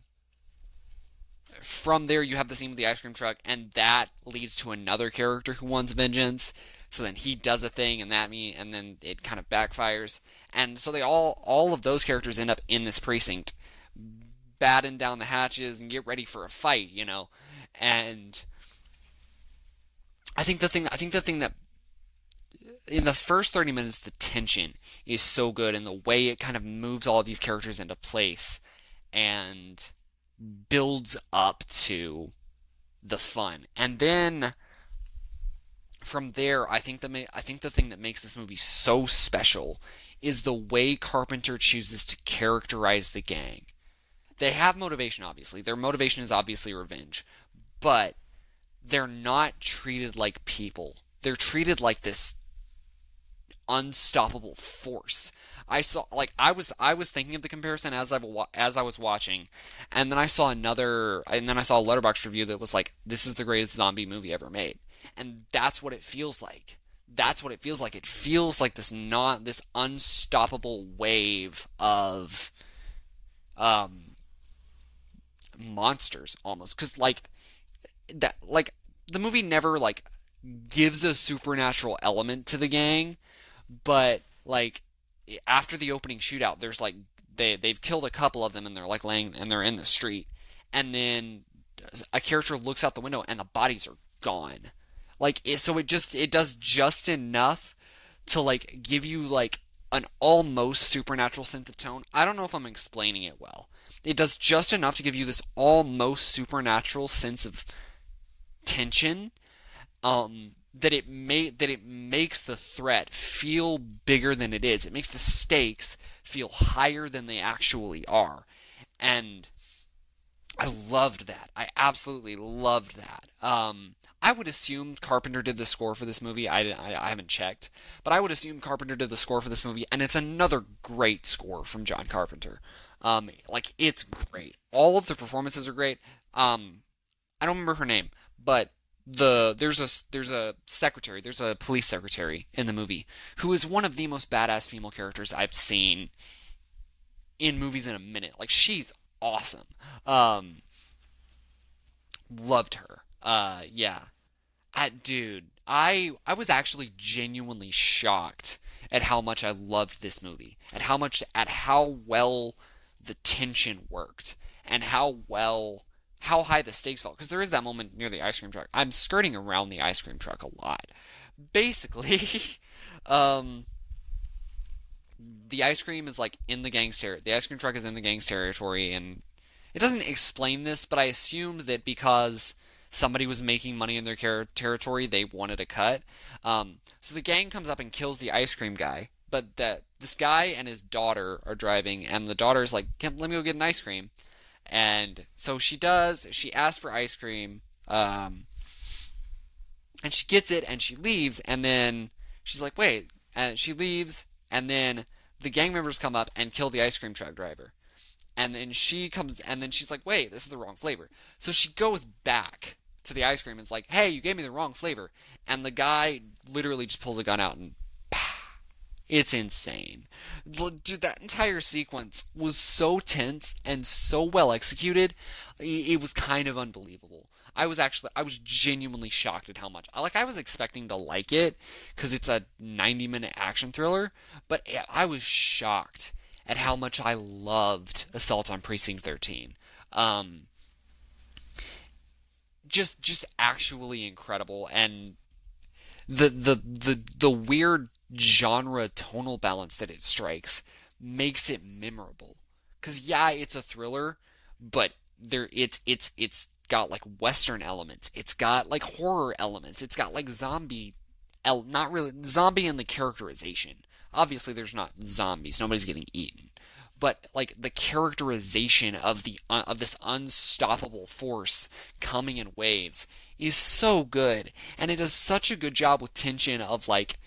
from there, you have the scene with the ice cream truck, and that leads to another character who wants vengeance. So then he does a thing, and that me, and then it kind of backfires. And so they all, all of those characters end up in this precinct, batten down the hatches and get ready for a fight, you know. And I think the thing I think the thing that in the first 30 minutes the tension is so good and the way it kind of moves all of these characters into place and builds up to the fun. And then from there, I think the I think the thing that makes this movie so special is the way Carpenter chooses to characterize the gang. They have motivation obviously. Their motivation is obviously revenge. But they're not treated like people. They're treated like this unstoppable force. I saw like I was I was thinking of the comparison as I as I was watching, and then I saw another and then I saw a Letterboxd review that was like this is the greatest zombie movie ever made, and that's what it feels like. That's what it feels like. It feels like this not this unstoppable wave of um monsters almost because like that like the movie never like gives a supernatural element to the gang, but like after the opening shootout, there's like they they've killed a couple of them and they're like laying and they're in the street, and then a character looks out the window and the bodies are gone. Like so it just it does just enough to like give you like an almost supernatural sense of tone. I don't know if I'm explaining it well. It does just enough to give you this almost supernatural sense of tension um, that it may that it makes the threat feel bigger than it is. It makes the stakes feel higher than they actually are, and I loved that. I absolutely loved that. Um, I would assume Carpenter did the score for this movie. I, I, I, haven't checked, but I would assume Carpenter did the score for this movie, and it's another great score from John Carpenter. Um, like it's great. All of the performances are great. Um, I don't remember her name, but the there's a there's a secretary, there's a police secretary in the movie who is one of the most badass female characters I've seen in movies in a minute. Like she's awesome. Um, loved her. Uh, yeah. I, dude, I I was actually genuinely shocked at how much I loved this movie, at how much at how well the tension worked, and how well how high the stakes felt because there is that moment near the ice cream truck. I'm skirting around the ice cream truck a lot, basically, um, the ice cream is like in the gang's ter- the ice cream truck is in the gang's territory, and it doesn't explain this, but I assumed that because somebody was making money in their ter- territory, they wanted a cut. Um, so the gang comes up and kills the ice cream guy, but that this guy and his daughter are driving, and the daughter's like, "Let me go get an ice cream," and so she does. She asks for ice cream. Um, and she gets it and she leaves and then she's like wait and she leaves and then the gang members come up and kill the ice cream truck driver and then she comes and then she's like wait this is the wrong flavor so she goes back to the ice cream and is like hey you gave me the wrong flavor and the guy literally just pulls a gun out and it's insane. Dude, that entire sequence was so tense and so well executed. It was kind of unbelievable. I was actually I was genuinely shocked at how much. Like I was expecting to like it cuz it's a 90 minute action thriller, but I was shocked at how much I loved Assault on Precinct 13. Um, just just actually incredible and the the the the weird genre tonal balance that it strikes makes it memorable. Cuz yeah, it's a thriller, but there it's it's it's got like western elements. It's got like horror elements. It's got like zombie el- not really zombie in the characterization. Obviously there's not zombies. Nobody's getting eaten. But like the characterization of the uh, of this unstoppable force coming in waves is so good and it does such a good job with tension of like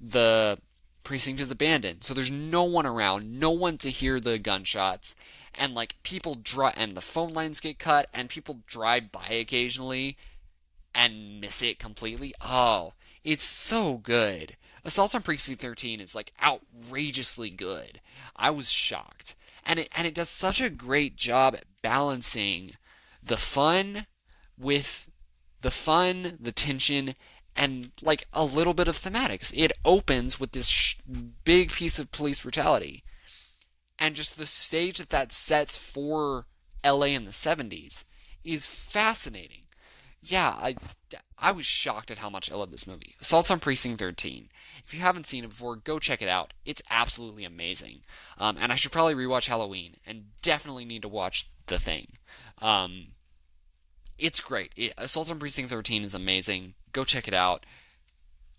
the precinct is abandoned. So there's no one around, no one to hear the gunshots and like people drive and the phone lines get cut and people drive by occasionally and miss it completely. Oh, it's so good. Assault on Precinct 13 is like outrageously good. I was shocked. And it and it does such a great job at balancing the fun with the fun, the tension, and like a little bit of thematics. It opens with this sh- big piece of police brutality and just the stage that that sets for LA in the 70s is fascinating. Yeah, I, I was shocked at how much I love this movie. Assault on Precinct 13. If you haven't seen it before, go check it out. It's absolutely amazing. Um, and I should probably rewatch Halloween, and definitely need to watch The Thing. Um, it's great. It, Assault on Precinct 13 is amazing. Go check it out.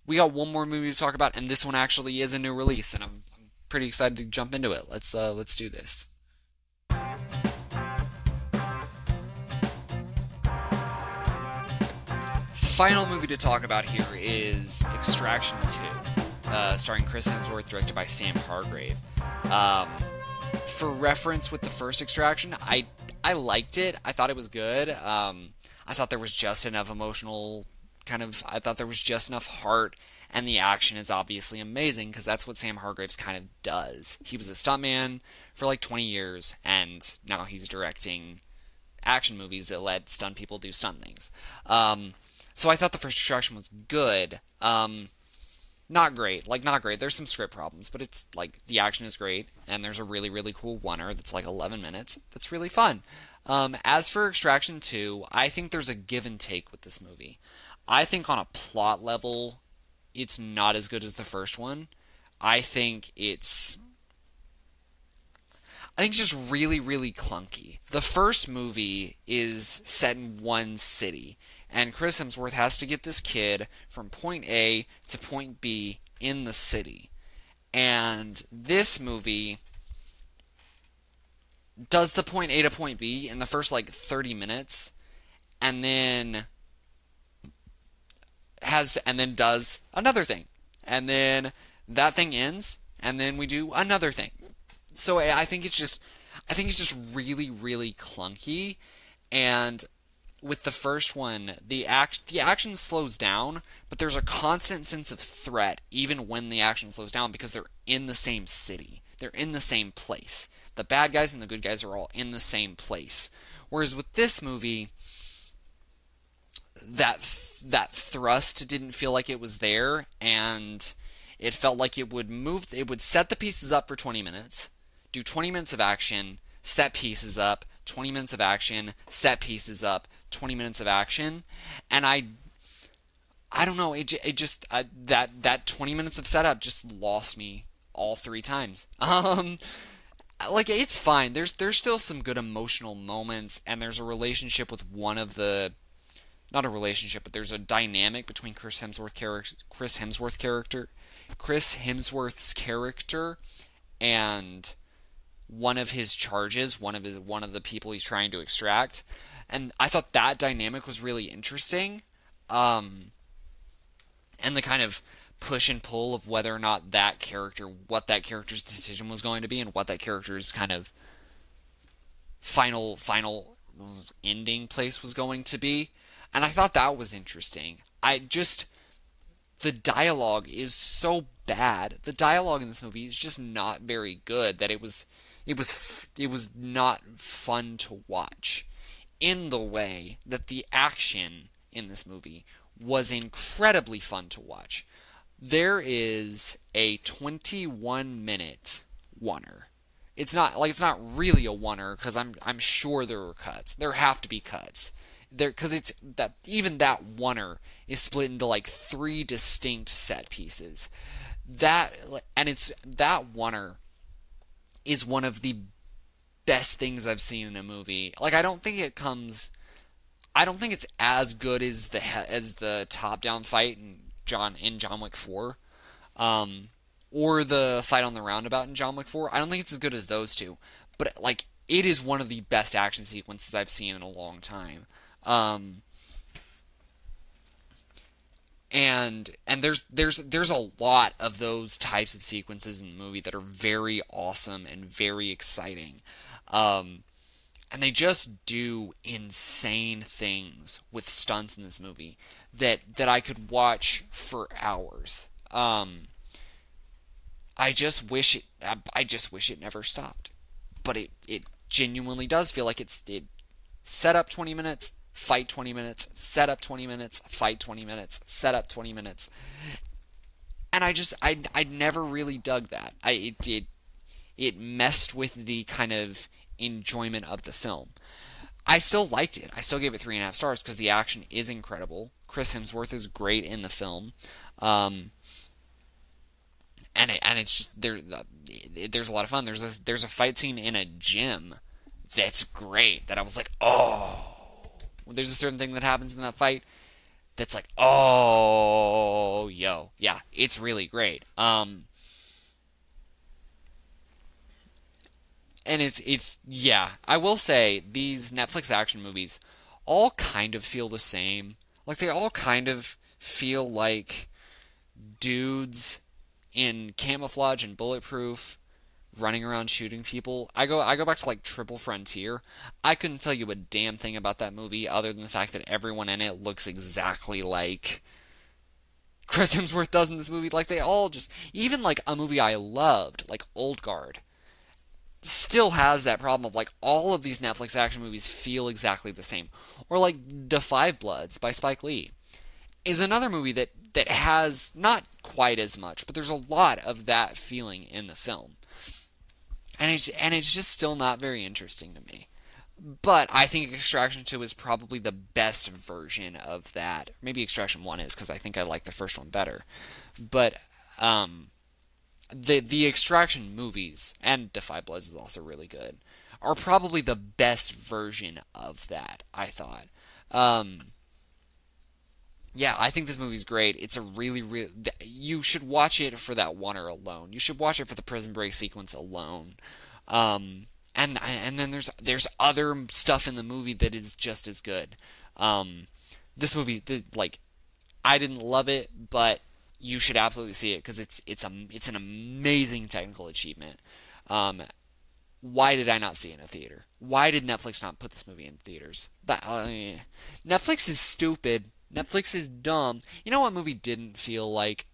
We got one more movie to talk about, and this one actually is a new release, and I'm pretty excited to jump into it. Let's uh, let's do this. Final movie to talk about here is Extraction 2, uh, starring Chris Hemsworth, directed by Sam Hargrave. Um, for reference with the first Extraction, I I liked it. I thought it was good. Um, I thought there was just enough emotional kind of. I thought there was just enough heart and the action is obviously amazing because that's what Sam Hargraves kind of does. He was a stuntman for like 20 years, and now he's directing action movies that let stunt people do stunt things. Um, so I thought the first Extraction was good. Um, not great, like not great. There's some script problems, but it's like the action is great, and there's a really really cool oner that's like 11 minutes. That's really fun. Um, as for Extraction 2, I think there's a give and take with this movie. I think on a plot level, it's not as good as the first one. I think it's I think it's just really, really clunky. The first movie is set in one city, and Chris Hemsworth has to get this kid from point A to point B in the city. And this movie does the point A to point B in the first like 30 minutes, and then has and then does another thing. And then that thing ends and then we do another thing. So I think it's just I think it's just really really clunky and with the first one, the act the action slows down, but there's a constant sense of threat even when the action slows down because they're in the same city. They're in the same place. The bad guys and the good guys are all in the same place. Whereas with this movie, that that thrust didn't feel like it was there, and it felt like it would move. It would set the pieces up for 20 minutes, do 20 minutes of action, set pieces up, 20 minutes of action, set pieces up, 20 minutes of action, and I I don't know. It, it just uh, that that 20 minutes of setup just lost me all three times. Um, like it's fine. There's there's still some good emotional moments, and there's a relationship with one of the, not a relationship, but there's a dynamic between Chris Hemsworth character, Chris Hemsworth character, Chris Hemsworth's character, and one of his charges, one of his one of the people he's trying to extract, and I thought that dynamic was really interesting. Um, and the kind of push and pull of whether or not that character, what that character's decision was going to be, and what that character's kind of final final ending place was going to be. And I thought that was interesting. I just the dialogue is so bad. The dialogue in this movie is just not very good that it was it was it was not fun to watch in the way that the action in this movie was incredibly fun to watch. There is a 21 minute oner. It's not like it's not really a oner because I'm I'm sure there were cuts. There have to be cuts. There because it's that even that oner is split into like three distinct set pieces. That and it's that oner is one of the best things I've seen in a movie. Like I don't think it comes I don't think it's as good as the as the top down fight in John in John Wick 4. Um, or the fight on the roundabout in John Wick 4. I don't think it's as good as those two, but like it is one of the best action sequences I've seen in a long time. Um, and and there's there's there's a lot of those types of sequences in the movie that are very awesome and very exciting. Um, and they just do insane things with stunts in this movie that that I could watch for hours. Um, I just wish it. I just wish it never stopped, but it it genuinely does feel like it's it set up 20 minutes, fight 20 minutes, set up 20 minutes, fight 20 minutes, set up 20 minutes, and I just I I never really dug that. I it it, it messed with the kind of enjoyment of the film. I still liked it. I still gave it three and a half stars because the action is incredible. Chris Hemsworth is great in the film, um, and it, and it's just there. There's a lot of fun. There's a there's a fight scene in a gym that's great. That I was like, oh. There's a certain thing that happens in that fight that's like, oh, yo, yeah, it's really great. Um, and it's it's yeah. I will say these Netflix action movies all kind of feel the same. Like they all kind of feel like dudes in camouflage and bulletproof running around shooting people. I go I go back to like Triple Frontier. I couldn't tell you a damn thing about that movie other than the fact that everyone in it looks exactly like Chris Hemsworth does in this movie. Like they all just even like a movie I loved, like Old Guard still has that problem of like all of these Netflix action movies feel exactly the same. Or like 5 Bloods by Spike Lee is another movie that that has not quite as much, but there's a lot of that feeling in the film. And it's and it's just still not very interesting to me. But I think Extraction 2 is probably the best version of that. Maybe Extraction 1 is because I think I like the first one better. But um, the the Extraction movies and Da 5 Bloods is also really good. Are probably the best version of that. I thought. Um, yeah, I think this movie's great. It's a really, really. You should watch it for that oner alone. You should watch it for the prison break sequence alone. Um, and and then there's there's other stuff in the movie that is just as good. Um, this movie, like, I didn't love it, but you should absolutely see it because it's it's a it's an amazing technical achievement. Um, why did I not see it in a theater? Why did Netflix not put this movie in theaters? Uh, Netflix is stupid. Netflix is dumb. You know what movie didn't feel like?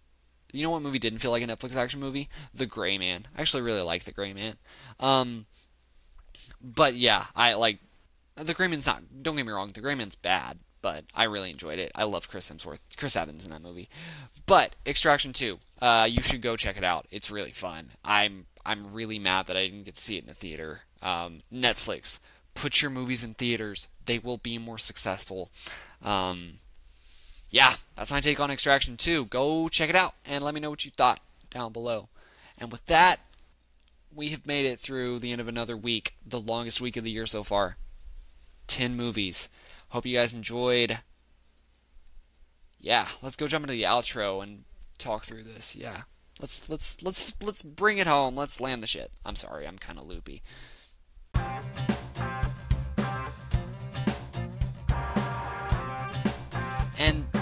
You know what movie didn't feel like a Netflix action movie? The Gray Man. I actually really like The Gray Man. Um, but yeah, I like The Gray Man's not. Don't get me wrong. The Gray Man's bad, but I really enjoyed it. I love Chris Hemsworth, Chris Evans in that movie. But Extraction 2, uh, you should go check it out. It's really fun. I'm I'm really mad that I didn't get to see it in a theater. Um, Netflix, put your movies in theaters. They will be more successful. Um, yeah, that's my take on Extraction 2. Go check it out and let me know what you thought down below. And with that, we have made it through the end of another week, the longest week of the year so far. 10 movies. Hope you guys enjoyed. Yeah, let's go jump into the outro and talk through this. Yeah. Let's let's let's let's bring it home. Let's land the shit. I'm sorry, I'm kind of loopy.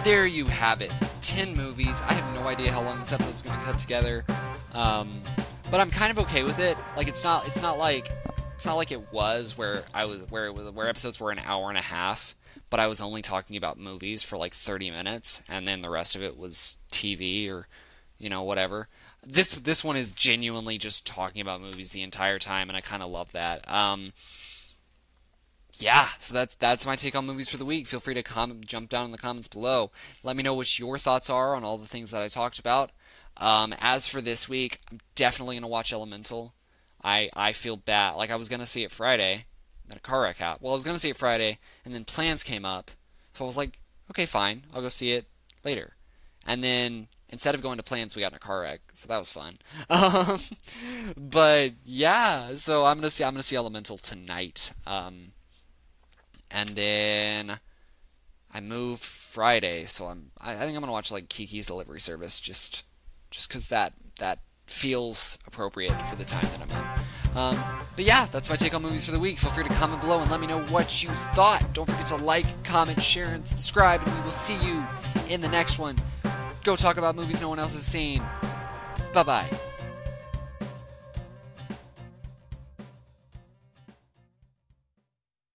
There you have it. 10 movies. I have no idea how long this episode is going to cut together. Um, but I'm kind of okay with it. Like it's not it's not like it's not like it was where I was where it was where episodes were an hour and a half, but I was only talking about movies for like 30 minutes and then the rest of it was TV or you know whatever. This this one is genuinely just talking about movies the entire time and I kind of love that. Um, yeah, so that's that's my take on movies for the week. Feel free to comment, jump down in the comments below. Let me know what your thoughts are on all the things that I talked about. Um, as for this week, I'm definitely gonna watch Elemental. I I feel bad. Like I was gonna see it Friday, then a car wreck happened. Well, I was gonna see it Friday, and then plans came up, so I was like, okay, fine, I'll go see it later. And then instead of going to plans, we got in a car wreck, so that was fun. Um, but yeah, so I'm gonna see I'm gonna see Elemental tonight. Um, and then I move Friday, so I'm I, think I'm gonna watch like Kiki's Delivery Service just just because that that feels appropriate for the time that I'm in. Um, but yeah, that's my take on movies for the week. Feel free to comment below and let me know what you thought. Don't forget to like, comment, share, and subscribe, and we will see you in the next one. Go talk about movies no one else has seen. Bye bye.